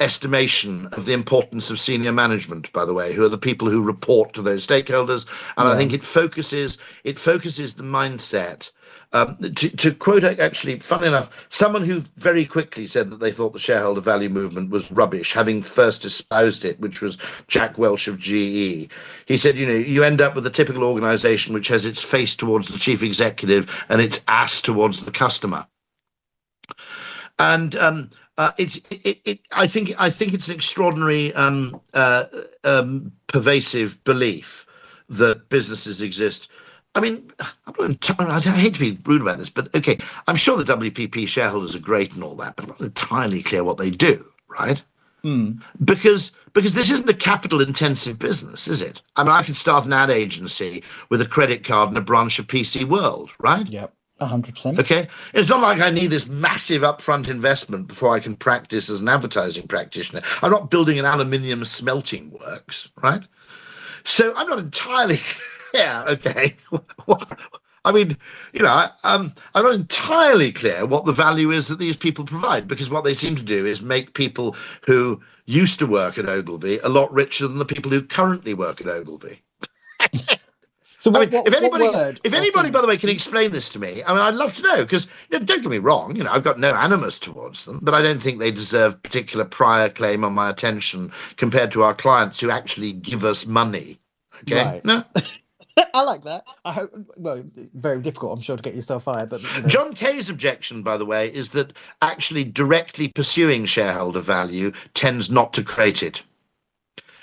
estimation of the importance of senior management by the way who are the people who report to those stakeholders and yeah. i think it focuses it focuses the mindset um, to, to, quote actually funny enough someone who very quickly said that they thought the shareholder value movement was rubbish having first espoused it which was jack welch of ge he said you know you end up with a typical organization which has its face towards the chief executive and its ass towards the customer and um, uh, it's it, it, I think I think it's an extraordinary um, uh, um, pervasive belief that businesses exist. I mean, I'm not I hate to be rude about this, but okay, I'm sure the WPP shareholders are great and all that, but I'm not entirely clear what they do, right? Mm. Because because this isn't a capital intensive business, is it? I mean, I could start an ad agency with a credit card and a branch of PC World, right? Yep hundred percent. Okay, it's not like I need this massive upfront investment before I can practice as an advertising practitioner. I'm not building an aluminium smelting works, right? So I'm not entirely clear. Okay, I mean, you know, um, I'm not entirely clear what the value is that these people provide because what they seem to do is make people who used to work at Ogilvy a lot richer than the people who currently work at Ogilvy. So what, I mean, what, if anybody, if anybody, by the way, can explain this to me, I mean, I'd love to know because you know, don't get me wrong, you know, I've got no animus towards them, but I don't think they deserve particular prior claim on my attention compared to our clients who actually give us money. Okay, right. no. I like that. I hope. Well, very difficult, I'm sure, to get yourself fired. But you know. John Kay's objection, by the way, is that actually directly pursuing shareholder value tends not to create it.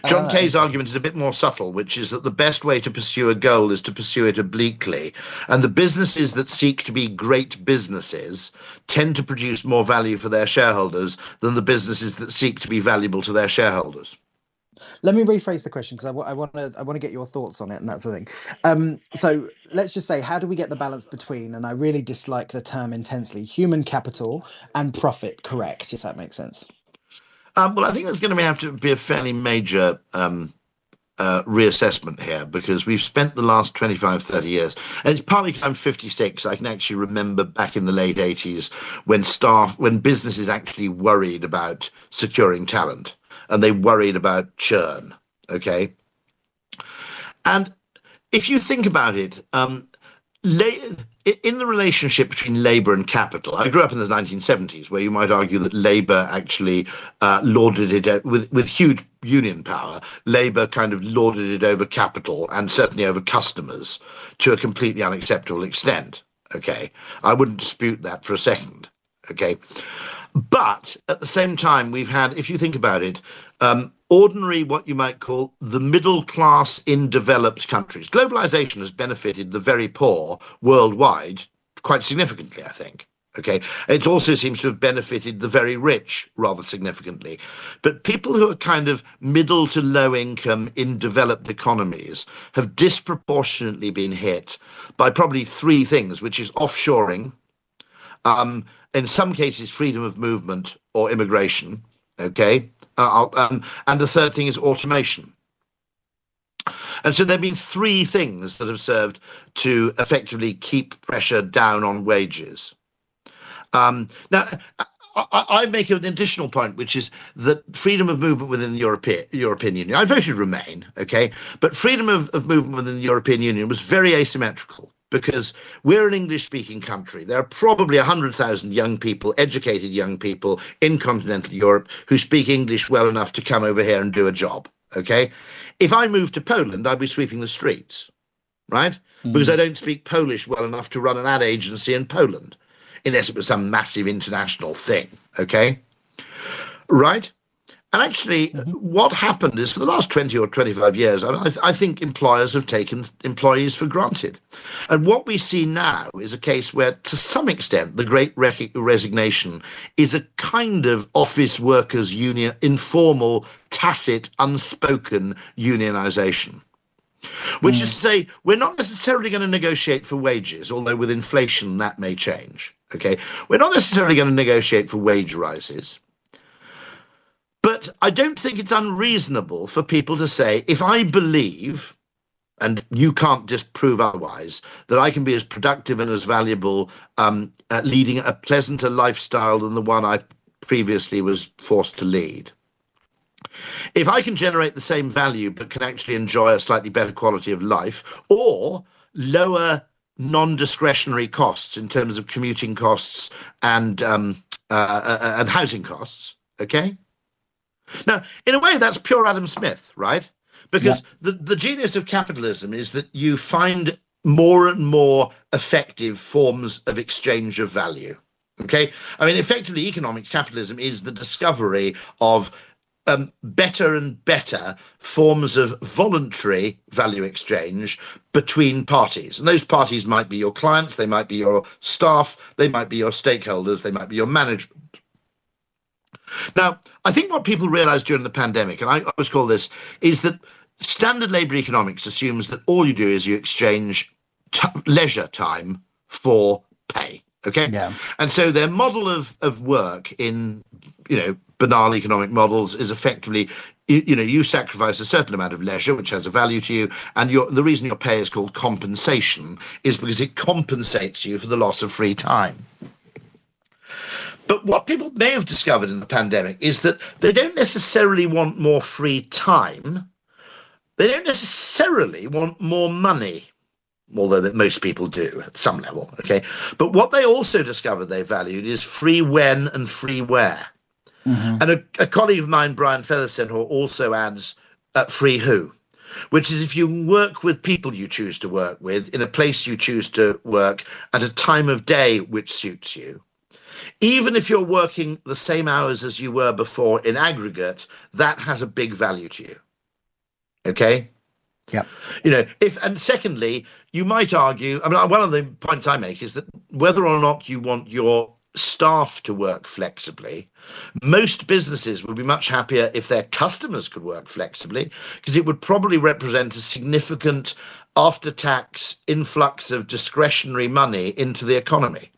John uh, Kay's argument is a bit more subtle, which is that the best way to pursue a goal is to pursue it obliquely. And the businesses that seek to be great businesses tend to produce more value for their shareholders than the businesses that seek to be valuable to their shareholders. Let me rephrase the question because I, want to I want to get your thoughts on it and that's the thing. Um, so let's just say, how do we get the balance between? And I really dislike the term intensely: human capital and profit. Correct, if that makes sense. Um, well, I think there's going to have to be a fairly major um, uh, reassessment here because we've spent the last 25, 30 years, and it's partly because I'm 56. I can actually remember back in the late 80s when staff, when businesses actually worried about securing talent and they worried about churn. Okay. And if you think about it, um, in the relationship between labor and capital, I grew up in the 1970s, where you might argue that labor actually uh, lorded it with with huge union power. Labor kind of lorded it over capital and certainly over customers to a completely unacceptable extent. Okay, I wouldn't dispute that for a second. Okay, but at the same time, we've had, if you think about it, um, ordinary, what you might call the middle class in developed countries. Globalization has benefited the very poor worldwide quite significantly, I think. Okay. It also seems to have benefited the very rich rather significantly. But people who are kind of middle to low income in developed economies have disproportionately been hit by probably three things, which is offshoring, um, in some cases, freedom of movement or immigration. Okay. Uh, um, and the third thing is automation. And so there have been three things that have served to effectively keep pressure down on wages. Um, now, I, I, make an additional point, which is that freedom of movement within the European European Union. I voted Remain, okay, but freedom of, of movement within the European Union was very asymmetrical because we're an English speaking country. There are probably 100,000 young people, educated young people in continental Europe who speak English well enough to come over here and do a job. Okay. If I moved to Poland, I'd be sweeping the streets, right? Mm-hmm. Because I don't speak Polish well enough to run an ad agency in Poland, unless it was some massive international thing. Okay. Right. And actually, mm-hmm. what happened is for the last 20 or 25 years, I, th- I, think employers have taken employees for granted. And what we see now is a case where, to some extent, the great re- resignation is a kind of office workers' union, informal tacit, unspoken unionization. Which mm. is to say, we're not necessarily going to negotiate for wages, although with inflation that may change. Okay. We're not necessarily going to negotiate for wage rises. But I don't think it's unreasonable for people to say, if I believe, and you can't disprove otherwise, that I can be as productive and as valuable um, leading a pleasanter lifestyle than the one I previously was forced to lead. If I can generate the same value but can actually enjoy a slightly better quality of life or lower non-discretionary costs in terms of commuting costs and um, uh, uh, uh, and housing costs, okay? Now, in a way, that's pure Adam Smith, right? Because yeah. the, the genius of capitalism is that you find more and more effective forms of exchange of value. Okay. I mean, effectively, economics capitalism is the discovery of um, better and better forms of voluntary value exchange between parties. And those parties might be your clients, they might be your staff, they might be your stakeholders, they might be your management. Now, I think what people realized during the pandemic, and I always call this, is that standard labor economics assumes that all you do is you exchange leisure time for pay. Okay. Yeah. And so their model of, of work in, you know, banal economic models is effectively you, you, know you sacrifice a certain amount of leisure which has a value to you and your the reason your pay is called compensation is because it compensates you for the loss of free time but what people may have discovered in the pandemic is that they don't necessarily want more free time they don't necessarily want more money, although that most people do at some level. Okay, but what they also discovered they valued is free when and free where. Mm-hmm. And a, a, colleague of mine, Brian Featherstone, also adds uh, free who, which is if you work with people you choose to work with in a place you choose to work at a time of day which suits you. Even if you're working the same hours as you were before in aggregate, that has a big value to you. Okay. Yeah. You know, if and secondly, you might argue. I mean, one of the points I make is that whether or not you want your staff to work flexibly, most businesses would be much happier if their customers could work flexibly, because it would probably represent a significant after tax influx of discretionary money into the economy.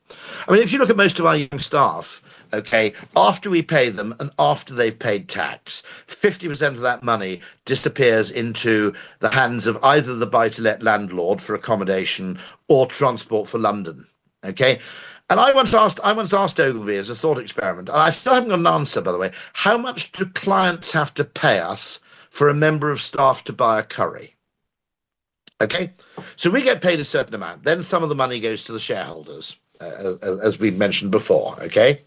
I mean, if you look at most of our young staff, okay, after we pay them and after they've paid tax, 50% of that money disappears into the hands of either the buy to let landlord for accommodation or transport for London. Okay. And I once asked, I once asked Ogilvy as a thought experiment, and I still haven't got an answer, by the way. How much do clients have to pay us for a member of staff to buy a curry? Okay, so we get paid a certain amount. Then some of the money goes to the shareholders, uh, as we mentioned before. Okay,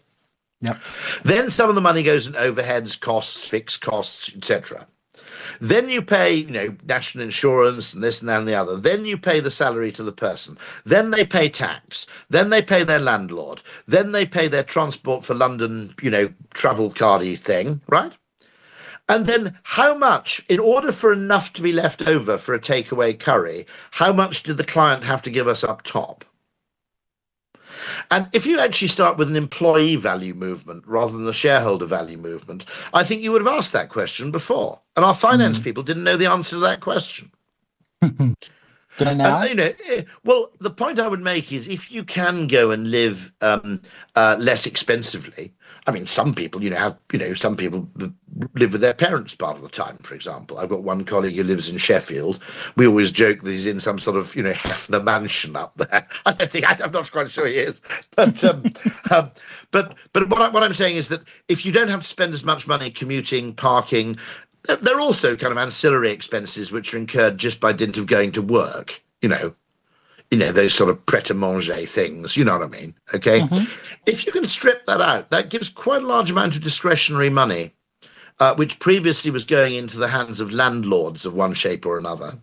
Yep. Then some of the money goes in overheads, costs, fixed costs, etc. Then you pay, you know, national insurance and this and that and the other. Then you pay the salary to the person. Then they pay tax. Then they pay their landlord. Then they pay their transport for London, you know, travel cardy thing, right? And then how much, in order for enough to be left over for a takeaway curry, how much did the client have to give us up top? And if you actually start with an employee value movement rather than a shareholder value movement, I think you would have asked that question before. And our finance mm. people didn't know the answer to that question. Now? you know, eh, well, the point I would make is if you can go and live um, uh, less expensively, I mean, some people, you know, have, you know, some people live with their parents part of the time, for example. I've got one colleague who lives in Sheffield. We always joke that he's in some sort of, you know, Hefner mansion up there. I don't think, I'm not quite sure he is. But, um, um, but, but what, I, what I'm saying is that if you don't have to spend as much money commuting, parking, there are also kind of ancillary expenses which are incurred just by dint of going to work, you know, you know, those sort of pret a manger things, you know what I mean? Okay. Mm-hmm. If you can strip that out, that gives quite a large amount of discretionary money, uh, which previously was going into the hands of landlords of one shape or another.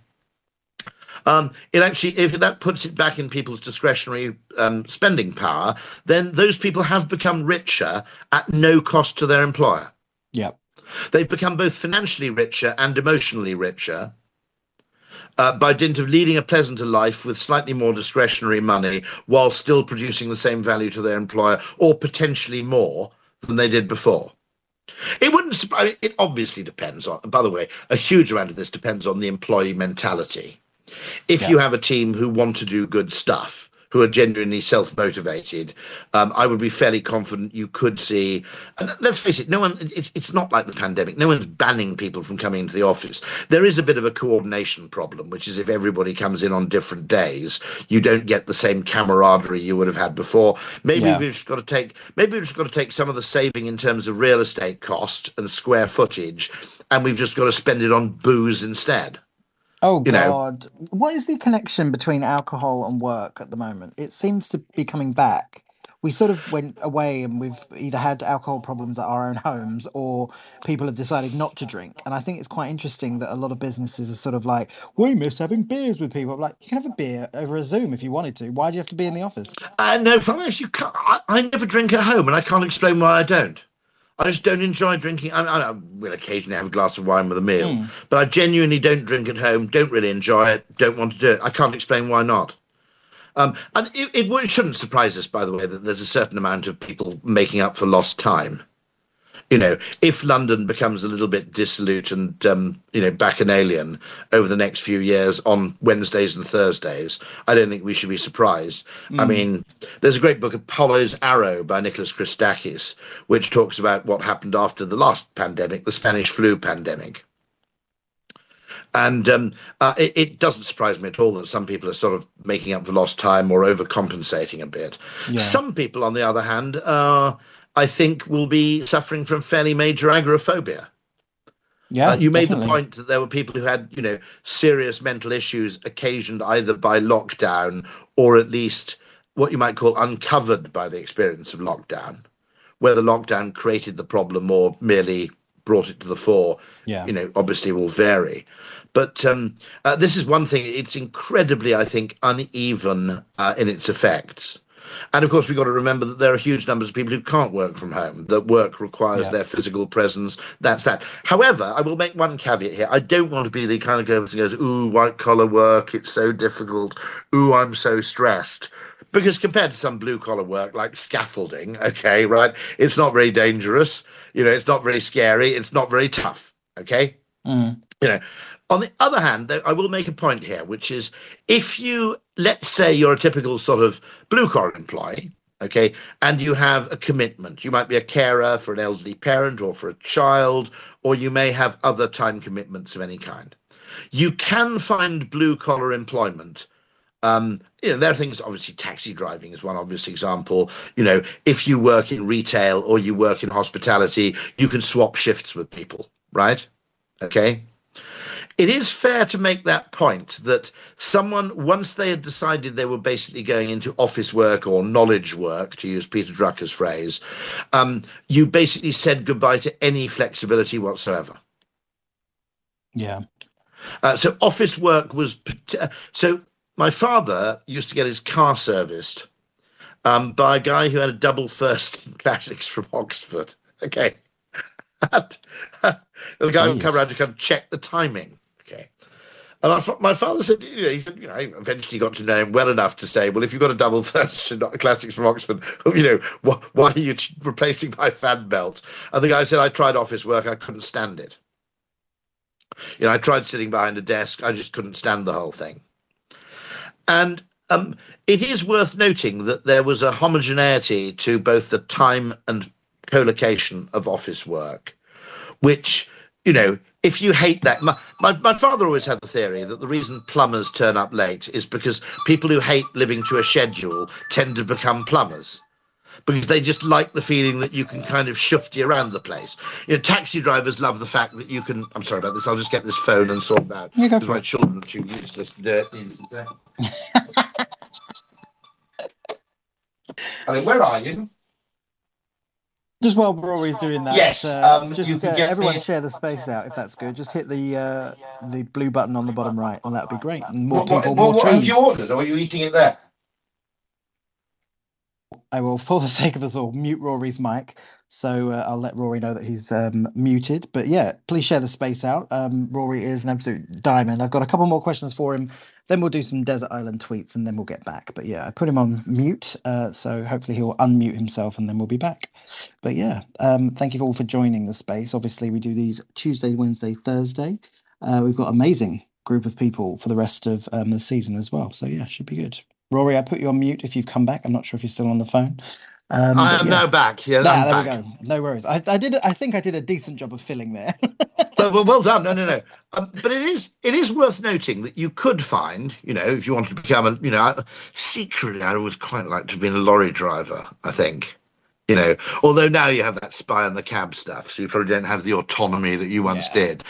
Um, it actually, if that puts it back in people's discretionary um, spending power, then those people have become richer at no cost to their employer. Yeah. They've become both financially richer and emotionally richer uh, by dint of leading a pleasanter life with slightly more discretionary money while still producing the same value to their employer or potentially more than they did before. It wouldn't surprise. It obviously depends on. By the way, a huge amount of this depends on the employee mentality. If Yeah. you have a team who want to do good stuff, who are genuinely self-motivated, um, I would be fairly confident you could see. And let's face it, no one. It's it's not like the pandemic. No one's banning people from coming into the office. There is a bit of a coordination problem, which is if everybody comes in on different days, you don't get the same camaraderie you would have had before. Maybe Yeah. we've just got to take. Maybe we've just got to take some of the saving in terms of real estate cost and square footage, and we've just got to spend it on booze instead. Oh you know. God! What is the connection between alcohol and work at the moment? It seems to be coming back. We sort of went away and we've either had alcohol problems at our own homes or people have decided not to drink. And I think it's quite interesting that a lot of businesses are sort of like, we miss having beers with people. I'm like, you can have a beer over a Zoom if you wanted to. Why do you have to be in the office? Uh, no, funny you can't. I, I never drink at home, and I can't explain why I don't. I just don't enjoy drinking. I, I, I will occasionally have a glass of wine with a meal, Hmm. but I genuinely don't drink at home. Don't really enjoy it. Don't want to do it. I can't explain why not. Um, and it, it, it shouldn't surprise us, by the way, that there's a certain amount of people making up for lost time. You know, if London becomes a little bit dissolute and um, you know bacchanalian over the next few years on Wednesdays and Thursdays, I don't think we should be surprised. I mean, there's a great book, Apollo's Arrow, by Nicholas Christakis, which talks about what happened after the last pandemic, the Spanish flu pandemic. And um, uh, it, it doesn't surprise me at all that some people are sort of making up for lost time or overcompensating a bit. Yeah. Some people, on the other hand, uh, I think will be suffering from fairly major agoraphobia. Yeah, Uh, you made definitely. the point that there were people who had, you know, serious mental issues occasioned either by lockdown or at least what you might call uncovered by the experience of lockdown, whether lockdown created the problem or merely brought it to the fore. Yeah. You know, obviously will vary. But um, uh, this is one thing. It's incredibly, I think, uneven uh, in its effects. And of course, we've got to remember that there are huge numbers of people who can't work from home, that work requires Yeah. their physical presence. That's that. However, I will make one caveat here. I don't want to be the kind of person who goes, ooh, white collar work, it's so difficult. Ooh, I'm so stressed. Because compared to some blue collar work like scaffolding, okay, right, it's not very dangerous. You know, it's not very scary. It's not very tough. Okay Mm. you know on the other hand though i will make a point here which is if you let's say you're a typical sort of blue collar employee okay and you have a commitment you might be a carer for an elderly parent or for a child or you may have other time commitments of any kind you can find blue collar employment um, you know, there are things, obviously, taxi driving is one obvious example. You know, if you work in retail or you work in hospitality, you can swap shifts with people, right? Okay. It is fair to make that point that someone, once they had decided they were basically going into office work or knowledge work, to use Peter Drucker's phrase, um, you basically said goodbye to any flexibility whatsoever. Yeah. Uh, so office work was so. My father used to get his car serviced um, by a guy who had a double first in classics from Oxford. Okay, and, uh, the guy would come Jeez. around to kind of check the timing. And my, fa- my father said, you know, he said, you know, I eventually got to know him well enough to say, well, if you've got a double first in classics from Oxford, you know, wh- why are you replacing my fan belt? And the guy said, I tried office work, I couldn't stand it. You know, I tried sitting behind a desk, I just couldn't stand the whole thing. And um, it is worth noting that there was a homogeneity to both the time and collocation of office work, which, you know, if you hate that, my, my, my father always had the theory that the reason plumbers turn up late is because people who hate living to a schedule tend to become plumbers because they just like the feeling that you can kind of shift around the place. You know, taxi drivers love the fact that you can. I'm sorry about this. I'll just get this phone and sort it out. Go because my children are too useless to do it. needless to say. I mean, where are you? Just while we're always doing that, Yes, uh, um, just uh, everyone the- share the space out if that's good. Just hit the uh, the blue button on the bottom right, and that would be great. And more What, what, people, what, more what have you ordered, or are you eating it there? I will, for the sake of us all, mute Rory's mic. So uh, I'll let Rory know that he's um, muted. But yeah, please share the space out. Um, Rory is an absolute diamond. I've got a couple more questions for him. Then we'll do some Desert Island tweets and then we'll get back. But yeah, I put him on mute. Uh, so hopefully he'll unmute himself and then we'll be back. But yeah, um, thank you all for joining the space. Obviously, we do these Tuesday, Wednesday, Thursday. Uh, we've got amazing group of people for the rest of um, the season as well. So yeah, should be good. Rory, I put you on mute if you've come back. I'm not sure if you're still on the phone. Um, I am yeah. now back. Yeah, there back. we go. No worries. I, I, did. I think I did a decent job of filling there. well, well done. No, no, no. Um, but it is it is worth noting that you could find, you know, if you wanted to become a, you know, secretly, I would quite like to be a lorry driver. I think, you know, although now you have that spy on the cab stuff, so you probably don't have the autonomy that you once yeah. did.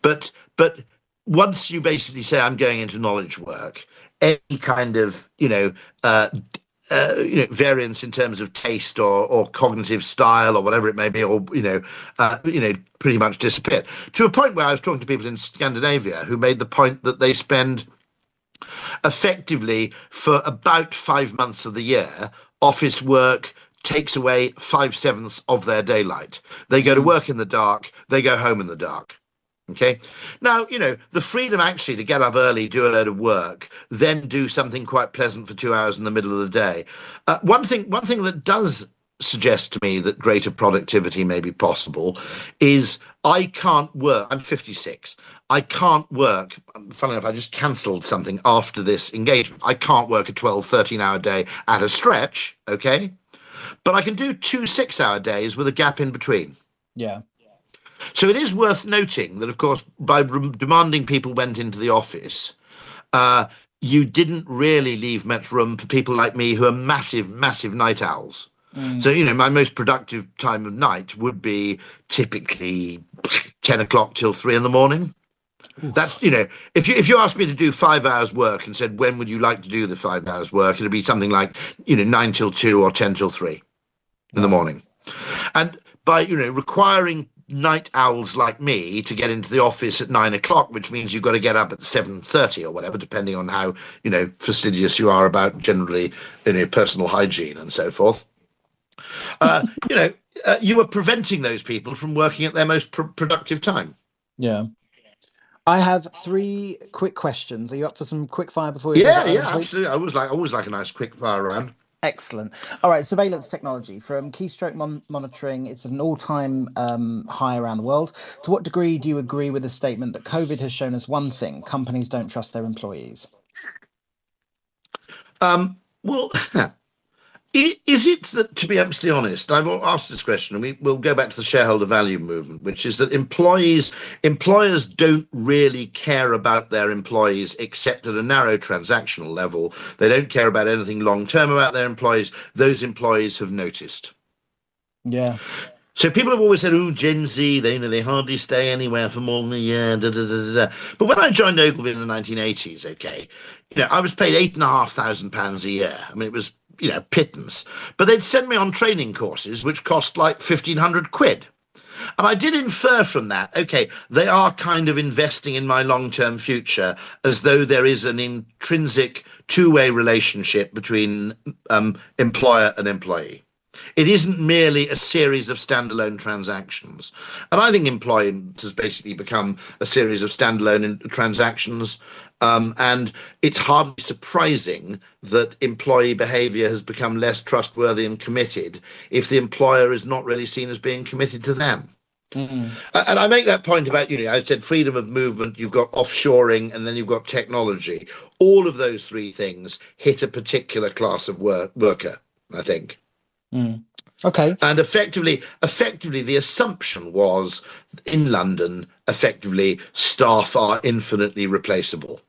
But but once you basically say I'm going into knowledge work, any kind of you know uh, uh, you know variance in terms of taste or or cognitive style or whatever it may be, or you know uh, you know pretty much disappeared to a point where I was talking to people in Scandinavia who made the point that they spend effectively for about five months of the year office work takes away five sevenths of their daylight. They go to hmm. work in the dark, they go home in the dark. Okay. Now, you know, the freedom actually to get up early, do a load of work, then do something quite pleasant for two hours in the middle of the day. Uh, one thing, one thing that does suggest to me that greater productivity may be possible is I can't work. I'm 56. I can't work. Funny enough, I just cancelled something after this engagement. I can't work a 12, 13 hour day at a stretch. Okay. But I can do two six hour days with a gap in between. Yeah. So it is worth noting that, of course, by re- demanding people went into the office, uh, you didn't really leave much room for people like me who are massive, massive night owls. Mm. So, you know, my most productive time of night would be typically 10 o'clock till three in the morning. Oof. That's, you know, if you, if you asked me to do five hours work and said, when would you like to do the five hours work? It'd be something like, you know, nine till two or 10 till three in the morning. And by, you know, requiring night owls like me to get into the office at nine o'clock, which means you've got to get up at seven thirty or whatever, depending on how you know fastidious you are about generally you know personal hygiene and so forth. Uh, you know, uh, you are preventing those people from working at their most pr- productive time. Yeah. I have three quick questions. Are you up for some quick fire before you? Yeah, yeah, absolutely. I always like I always like a nice quick fire round. Excellent. All right, surveillance technology from keystroke mon- monitoring. It's an all-time um, high around the world. To what degree do you agree with the statement that COVID has shown us one thing: companies don't trust their employees? Um, well, Is it that, to be absolutely honest, I've asked this question, and we will go back to the shareholder value movement, which is that employees, employers don't really care about their employees except at a narrow transactional level. They don't care about anything long term about their employees. Those employees have noticed. Yeah. So people have always said, "Oh, Gen Z, they you know they hardly stay anywhere for more than a year." Da, da, da, da. But when I joined Ogilvy in the 1980s, okay, you know, I was paid eight and a half thousand pounds a year. I mean, it was you know, pittance. But they'd send me on training courses which cost like 1500 quid. And I did infer from that, okay, they are kind of investing in my long term future as though there is an intrinsic two way relationship between um, employer and employee. It isn't merely a series of standalone transactions. And I think employment has basically become a series of standalone transactions um, and it's hardly surprising that employee behavior has become less trustworthy and committed if the employer is not really seen as being committed to them. Mm-hmm. And I make that point about, you know, I said freedom of movement, you've got offshoring, and then you've got technology. All of those three things hit a particular class of work, worker, I think. Mm. Okay. And effectively, effectively, the assumption was in London, effectively, staff are infinitely replaceable.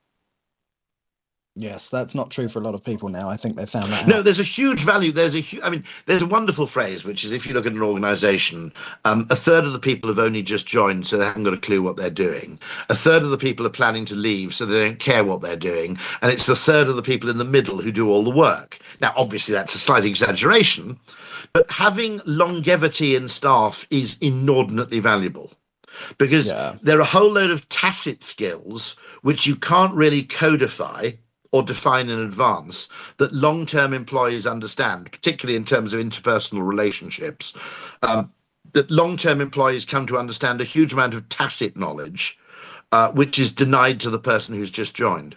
Yes, that's not true for a lot of people now. I think they found that. No, out. there's a huge value. There's a huge. I mean, there's a wonderful phrase which is if you look at an organisation, um, a third of the people have only just joined, so they haven't got a clue what they're doing. A third of the people are planning to leave, so they don't care what they're doing, and it's the third of the people in the middle who do all the work. Now, obviously, that's a slight exaggeration, but having longevity in staff is inordinately valuable because yeah. there are a whole load of tacit skills which you can't really codify or define in advance that long-term employees understand, particularly in terms of interpersonal relationships. Um, that long-term employees come to understand a huge amount of tacit knowledge, uh, which is denied to the person who's just joined.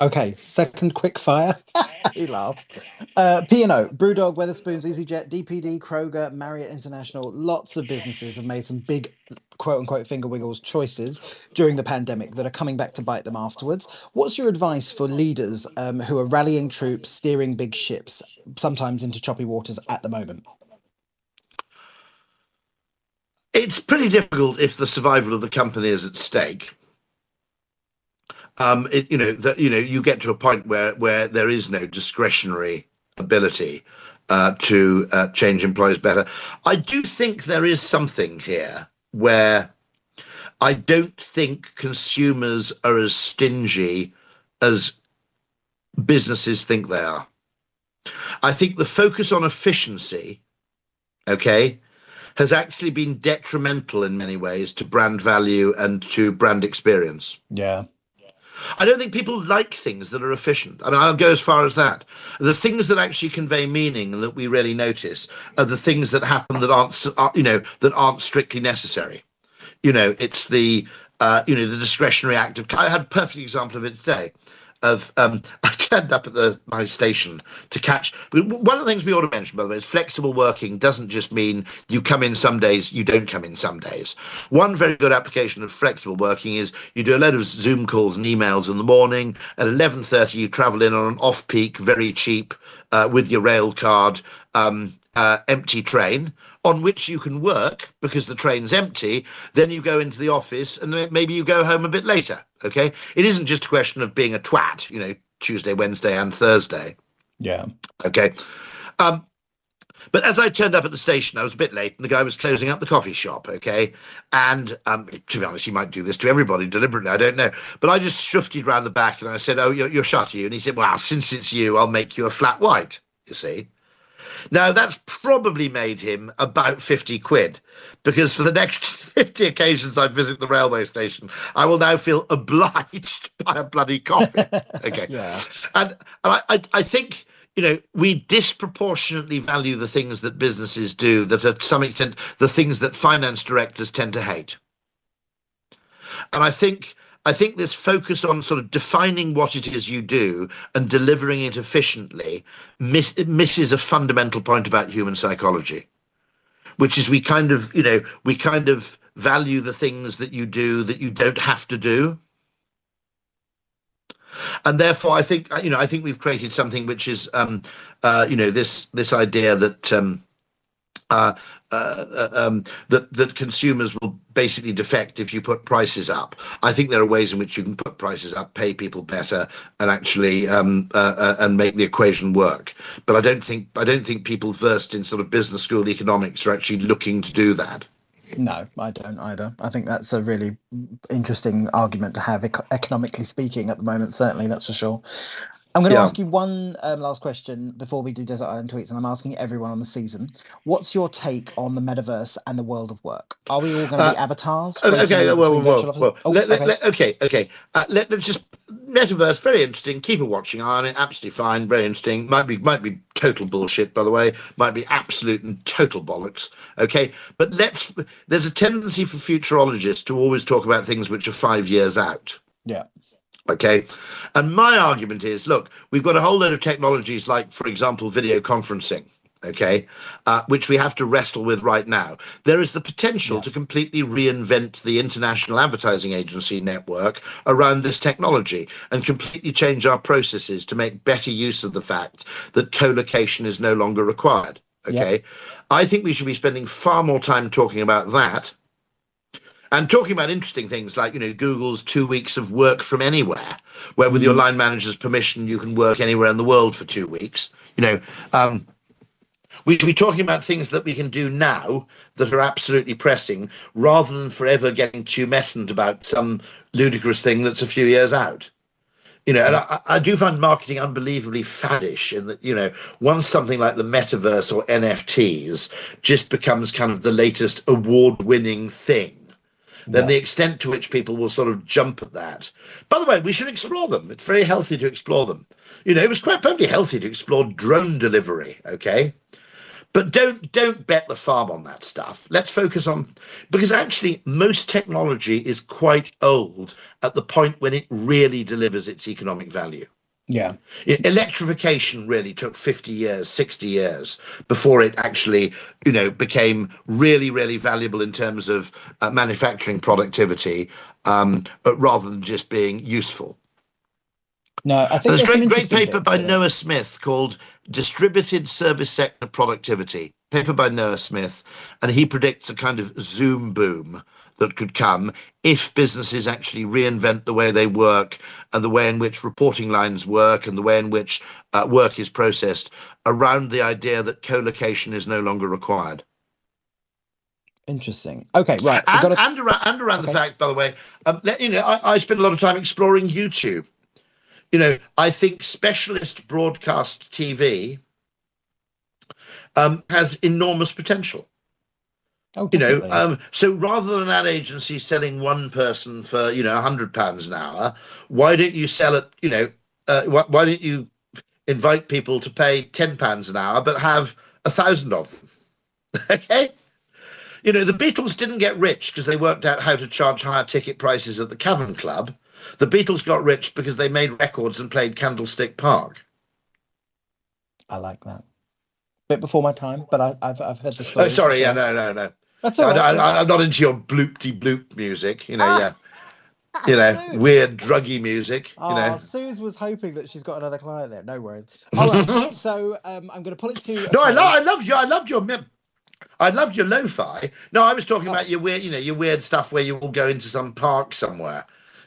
Okay, second quick fire. he laughs. Uh, P&O, Brewdog, Wetherspoons, EasyJet, DPD, Kroger, Marriott International, lots of businesses have made some big quote unquote finger wiggles choices during the pandemic that are coming back to bite them afterwards. What's your advice for leaders um, who are rallying troops, steering big ships, sometimes into choppy waters at the moment? It's pretty difficult if the survival of the company is at stake um, it, you know that you know you get to a point where where there is no discretionary ability uh, to uh, change employees better. I do think there is something here where I don't think consumers are as stingy as businesses think they are. I think the focus on efficiency, okay, has actually been detrimental in many ways to brand value and to brand experience. Yeah. I don't think people like things that are efficient. I mean, I'll go as far as that. The things that actually convey meaning and that we really notice are the things that happen that aren't, you know, that aren't strictly necessary. You know, it's the, uh, you know, the discretionary act of. I had a perfect example of it today of um, I turned up at the my station to catch. One of the things we ought to mention, by the way, is flexible working doesn't just mean you come in some days, you don't come in some days. One very good application of flexible working is you do a load of Zoom calls and emails in the morning. At eleven thirty, you travel in on an off-peak, very cheap, uh, with your rail card, um, uh, empty train on which you can work because the train's empty, then you go into the office and maybe you go home a bit later. Okay. It isn't just a question of being a twat, you know, Tuesday, Wednesday, and Thursday. Yeah. Okay. Um, but as I turned up at the station, I was a bit late, and the guy was closing up the coffee shop. Okay, and um, to be honest, he might do this to everybody deliberately. I don't know, but I just shufted round the back and I said, "Oh, you're, you're shut, you?" And he said, "Well, since it's you, I'll make you a flat white." You see, now, that's probably made him about 50 quid because for the next 50 occasions I visit the railway station, I will now feel obliged by a bloody coffee. Okay. yeah. And, and I, I, think you know, we disproportionately value the things that businesses do that are to some extent the things that finance directors tend to hate. And I think I think this focus on sort of defining what it is you do and delivering it efficiently miss, misses a fundamental point about human psychology, which is we kind of, you know, we kind of value the things that you do that you don't have to do. And therefore, I think you know, I think we've created something which is, um, uh, you know, this this idea that um, uh, uh, uh, um, that that consumers will basically defect if you put prices up. I think there are ways in which you can put prices up, pay people better, and actually um, uh, uh, and make the equation work. But I don't think I don't think people versed in sort of business school economics are actually looking to do that. No, I don't either. I think that's a really interesting argument to have, economically speaking, at the moment. Certainly, that's for sure. I'm going to yeah. ask you one um, last question before we do Desert Island Tweets, and I'm asking everyone on the season. What's your take on the metaverse and the world of work? Are we all going to uh, be avatars? Okay, well, well, well. Oh, let, okay. Let, okay, okay. Uh, let, us just metaverse. Very interesting. Keep it watching on it. Absolutely fine. Very interesting. Might be might be total bullshit, by the way. Might be absolute and total bollocks. Okay, but let's. There's a tendency for futurologists to always talk about things which are five years out. Yeah. Okay. And my argument is look, we've got a whole load of technologies like, for example, video conferencing, okay, uh, which we have to wrestle with right now. There is the potential yeah. to completely reinvent the international advertising agency network around this technology and completely change our processes to make better use of the fact that co location is no longer required. Okay. Yeah. I think we should be spending far more time talking about that and talking about interesting things like, you know, Google's two weeks of work from anywhere, where with your mm. line manager's permission, you can work anywhere in the world for two weeks. You know, um, we should be talking about things that we can do now that are absolutely pressing rather than forever getting too tumescent about some ludicrous thing that's a few years out. You know, and I, I do find marketing unbelievably faddish in that, you know, once something like the metaverse or NFTs just becomes kind of the latest award winning thing then Yeah. the extent to which people will sort of jump at that. By the way, we should explore them. It's very healthy to explore them. You know, it was quite perfectly healthy to explore drone delivery. Okay, but don't don't bet the farm on that stuff. Let's focus on because actually most technology is quite old at the point when it really delivers its economic value. Yeah. Electrification really took 50 years, 60 years before it actually, you know, became really, really valuable in terms of uh, manufacturing productivity, um, but rather than just being useful. No, I think There's a great, great paper by bits, uh, Noah Smith called Distributed Service Sector Productivity, paper by Noah Smith, and he predicts a kind of Zoom boom that could come if businesses actually reinvent the way they work and the way in which reporting lines work and the way in which uh, work is processed around the idea that co-location is no longer required. Interesting. Okay, right. And, got to, and around, and around the fact, by the way, um, let- you know, I, I spend a lot of time exploring YouTube. You know, I think specialist broadcast TV um, has enormous potential. Oh, You know, um, so rather than an ad agency selling one person for you know a hundred pounds an hour, why don't you sell it? You know, uh, why, why don't you invite people to pay ten pounds an hour, but have a thousand of them? okay. You know, the Beatles didn't get rich because they worked out how to charge higher ticket prices at the Cavern Club. The Beatles got rich because they made records and played Candlestick Park. I like that. Bit before my time, but I, I've I've heard the story. Oh, sorry, yeah, no, no, no. That's all I, right. I, I'm not into your bloopty bloop music, you know, Ah. yeah. You know, Sue. weird druggy music, you Oh, know. Suze was hoping that she's got another client there. No worries. All right, so um, I'm going to pull it to. No, I love, I loved your, I loved your, mem- I loved your lo-fi. No, I was talking Oh. about your weird, you know, your weird stuff where you all go into some park somewhere.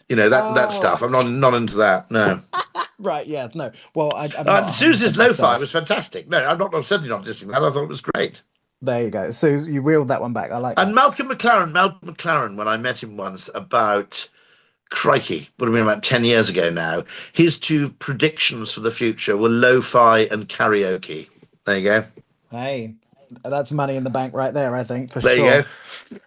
You know that that Oh. stuff. I'm not not into that. No, Right, yeah, no. Well, I, I'm uh, Suze's 100% lo-fi myself. was fantastic. No, I'm not. I'm certainly not dissing that. I thought it was great. There you go. So you reeled that one back. I like And that. Malcolm McLaren, Malcolm McLaren, when I met him once about crikey, would have been about 10 years ago now, his two predictions for the future were lo-fi and karaoke. There you go. Hey, that's money in the bank right there, I think, for There sure.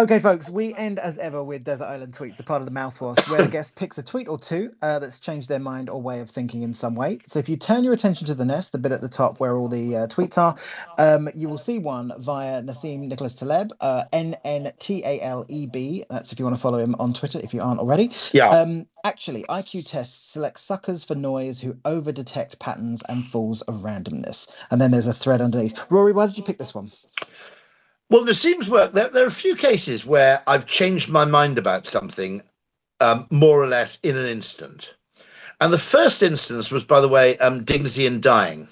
Okay, folks, we end as ever with Desert Island Tweets, the part of the mouthwash where the guest picks a tweet or two uh, that's changed their mind or way of thinking in some way. So if you turn your attention to the nest, the bit at the top where all the uh, tweets are, um, you will see one via Nassim Nicholas Taleb, uh, N N T A L E B. That's if you want to follow him on Twitter, if you aren't already. Yeah. Um, actually, IQ tests select suckers for noise who over detect patterns and fools of randomness. And then there's a thread underneath. Rory, why did you pick this one? Well, Nassim's work, there, there are a few cases where I've changed my mind about something um, more or less in an instant. And the first instance was, by the way, um, Dignity in Dying.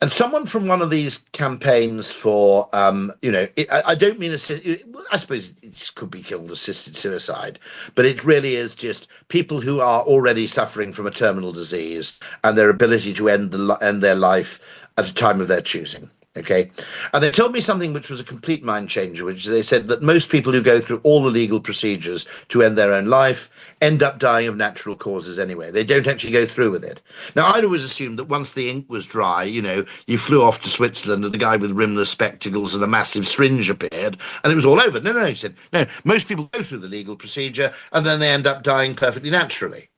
And someone from one of these campaigns for, um, you know, it, I, I don't mean, assi- well, I suppose it could be called assisted suicide, but it really is just people who are already suffering from a terminal disease and their ability to end, the, end their life at a time of their choosing. Okay. And they told me something which was a complete mind changer, which they said that most people who go through all the legal procedures to end their own life end up dying of natural causes anyway. They don't actually go through with it. Now, I'd always assumed that once the ink was dry, you know, you flew off to Switzerland and a guy with rimless spectacles and a massive syringe appeared and it was all over. No, no, he said, no, most people go through the legal procedure and then they end up dying perfectly naturally.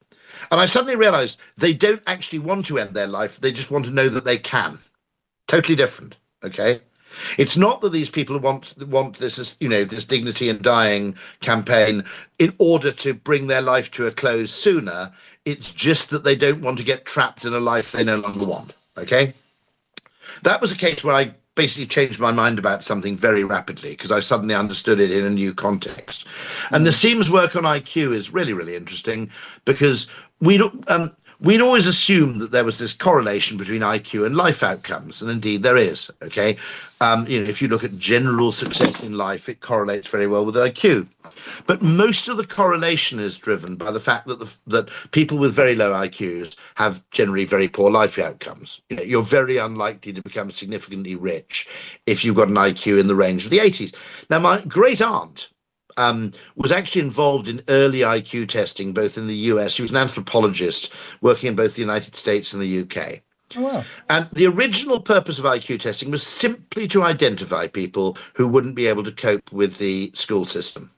And I suddenly realized they don't actually want to end their life, they just want to know that they can. Totally different. Okay. It's not that these people want want this, you know, this dignity and dying campaign in order to bring their life to a close sooner. It's just that they don't want to get trapped in a life they no longer want. Okay. That was a case where I basically changed my mind about something very rapidly because I suddenly understood it in a new context. And the Nassim's work on IQ is really, really interesting because we don't. Um, we'd always assumed that there was this correlation between IQ and life outcomes, and indeed there is. Okay, um, you know, if you look at general success in life, it correlates very well with IQ. But most of the correlation is driven by the fact that the, that people with very low IQs have generally very poor life outcomes. You know, you're very unlikely to become significantly rich if you've got an IQ in the range of the 80s. Now, my great aunt um, was actually involved in early IQ testing, both in the US. She was an anthropologist working in both the United States and the UK. Oh, wow. And the original purpose of IQ testing was simply to identify people who wouldn't be able to cope with the school system.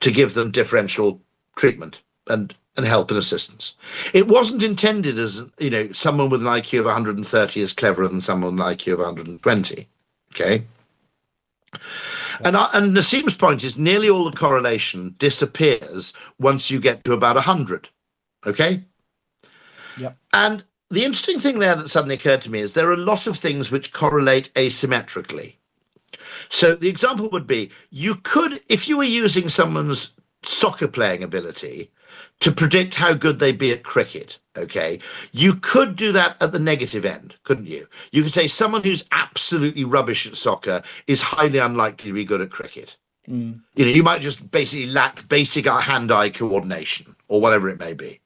to give them differential treatment and and help and assistance. It wasn't intended as you know someone with an IQ of 130 is cleverer than someone with an IQ of 120. Okay. And, I, and Nassim's point is nearly all the correlation disappears once you get to about 100. Okay. Yep. And the interesting thing there that suddenly occurred to me is there are a lot of things which correlate asymmetrically. So the example would be you could, if you were using someone's soccer playing ability to predict how good they'd be at cricket, okay, you could do that at the negative end, couldn't you? You could say someone who's absolutely rubbish at soccer is highly unlikely to be good at cricket. Mm. You know, you might just basically lack basic hand-eye coordination or whatever it may be.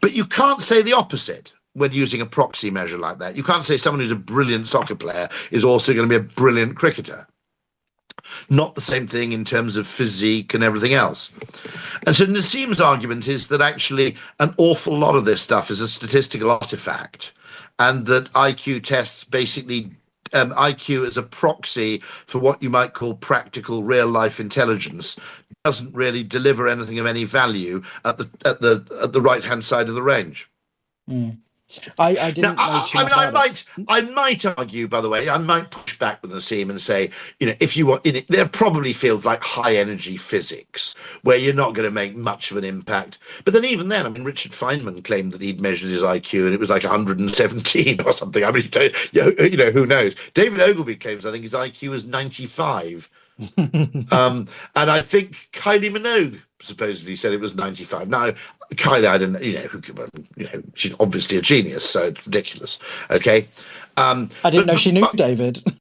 But you can't say the opposite when using a proxy measure like that. You can't say someone who's a brilliant soccer player is also going to be a brilliant cricketer. Not the same thing in terms of physique and everything else. And so Nassim's argument is that actually an awful lot of this stuff is a statistical artifact, and that IQ tests basically um, IQ as a proxy for what you might call practical real life intelligence doesn't really deliver anything of any value at the at the at the right hand side of the range. Mm. I, I didn't now, know I, I mean, I might, I might argue, by the way, I might push back with Nassim and say, you know, if you want, in it, there are probably fields like high energy physics where you're not going to make much of an impact. But then, even then, I mean, Richard Feynman claimed that he'd measured his IQ and it was like 117 or something. I mean, you know, who knows? David Ogilvy claims I think his IQ is 95. um, and I think Kylie Minogue supposedly said it was 95. Now, Kylie, I don't, you know, who, you know, she's obviously a genius, so it's ridiculous. Okay. Um, I didn't but- know she knew but- David.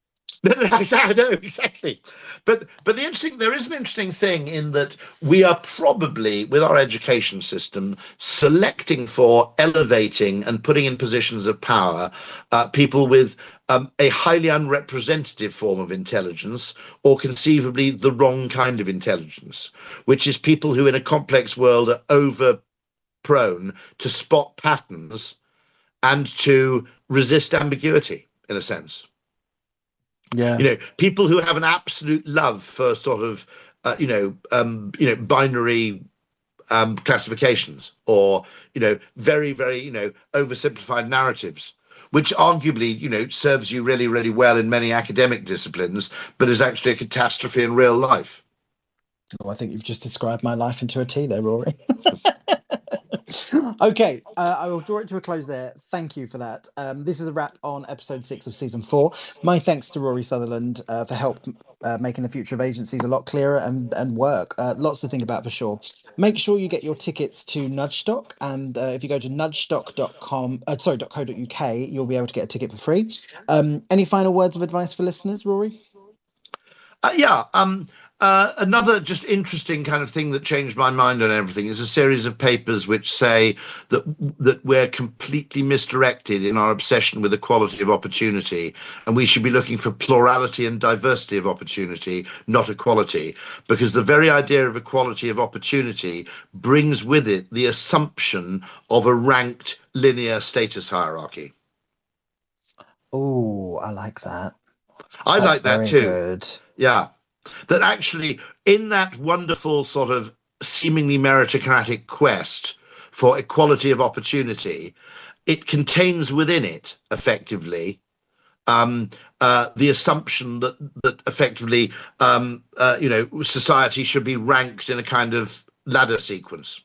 I know exactly. But but the interesting there is an interesting thing in that we are probably with our education system selecting for elevating and putting in positions of power uh, people with um, a highly unrepresentative form of intelligence or conceivably the wrong kind of intelligence, which is people who in a complex world are over prone to spot patterns and to resist ambiguity in a sense Yeah. you know people who have an absolute love for sort of uh, you know um you know binary um classifications or you know very very you know oversimplified narratives which arguably you know serves you really really well in many academic disciplines but is actually a catastrophe in real life Oh, I think you've just described my life into a T there, Rory. okay, uh, I will draw it to a close there. Thank you for that. Um, this is a wrap on episode six of season four. My thanks to Rory Sutherland uh, for help uh, making the future of agencies a lot clearer and, and work. Uh, lots to think about for sure. Make sure you get your tickets to Nudgestock, and uh, if you go to nudgestock.com, uh, sorry, .co.uk, you'll be able to get a ticket for free. Um, any final words of advice for listeners, Rory? Uh, yeah. Um, uh, another just interesting kind of thing that changed my mind on everything is a series of papers which say that that we're completely misdirected in our obsession with equality of opportunity, and we should be looking for plurality and diversity of opportunity, not equality, because the very idea of equality of opportunity brings with it the assumption of a ranked linear status hierarchy. Oh, I like that. I That's like that too. Good. Yeah. That actually, in that wonderful sort of seemingly meritocratic quest for equality of opportunity, it contains within it effectively um, uh, the assumption that that effectively, um, uh, you know, society should be ranked in a kind of ladder sequence.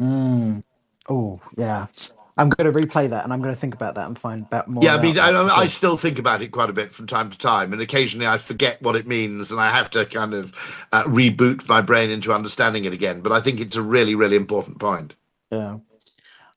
Mm. Oh, yeah. I'm going to replay that and I'm going to think about that and find out more. yeah, I mean, I, I still think about it quite a bit from time to time, and occasionally I forget what it means, and I have to kind of uh, reboot my brain into understanding it again. But I think it's a really, really important point. Yeah.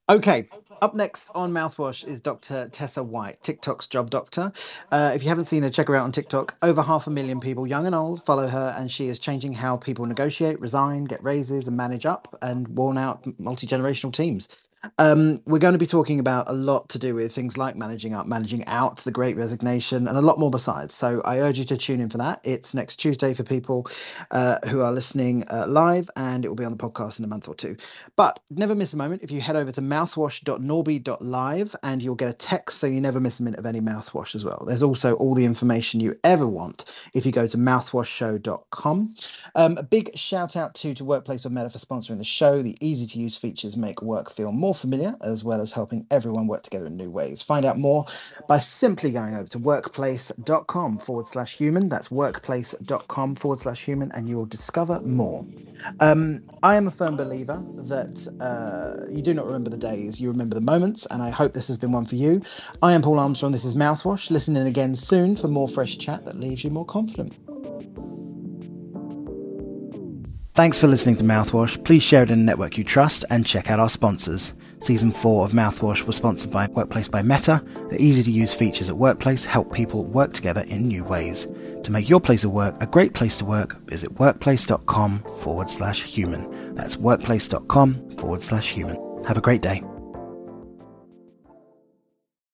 Okay. Up next on Mouthwash is Dr. Tessa White, TikTok's job doctor. Uh, if you haven't seen her, check her out on TikTok. Over half a million people, young and old, follow her, and she is changing how people negotiate, resign, get raises, and manage up and worn out multi generational teams. Um, we're going to be talking about a lot to do with things like managing up, managing out, the great resignation, and a lot more besides. So I urge you to tune in for that. It's next Tuesday for people uh, who are listening uh, live, and it will be on the podcast in a month or two. But never miss a moment if you head over to mouthwash.norby.live and you'll get a text so you never miss a minute of any mouthwash as well. There's also all the information you ever want if you go to mouthwashshow.com. Um, a big shout out to, to Workplace of Meta for sponsoring the show. The easy to use features make work feel more familiar, as well as helping everyone work together in new ways. Find out more by simply going over to workplace.com forward slash human. That's workplace.com forward slash human, and you will discover more. Um, I am a firm believer that uh, you do not remember the days, you remember the moments, and I hope this has been one for you. I am Paul Armstrong. This is Mouthwash. Listen in again soon for more fresh chat that leaves you more confident. Thanks for listening to Mouthwash. Please share it in a network you trust and check out our sponsors. Season 4 of Mouthwash was sponsored by Workplace by Meta. The easy to use features at Workplace help people work together in new ways. To make your place of work a great place to work, visit workplace.com forward slash human. That's workplace.com forward slash human. Have a great day.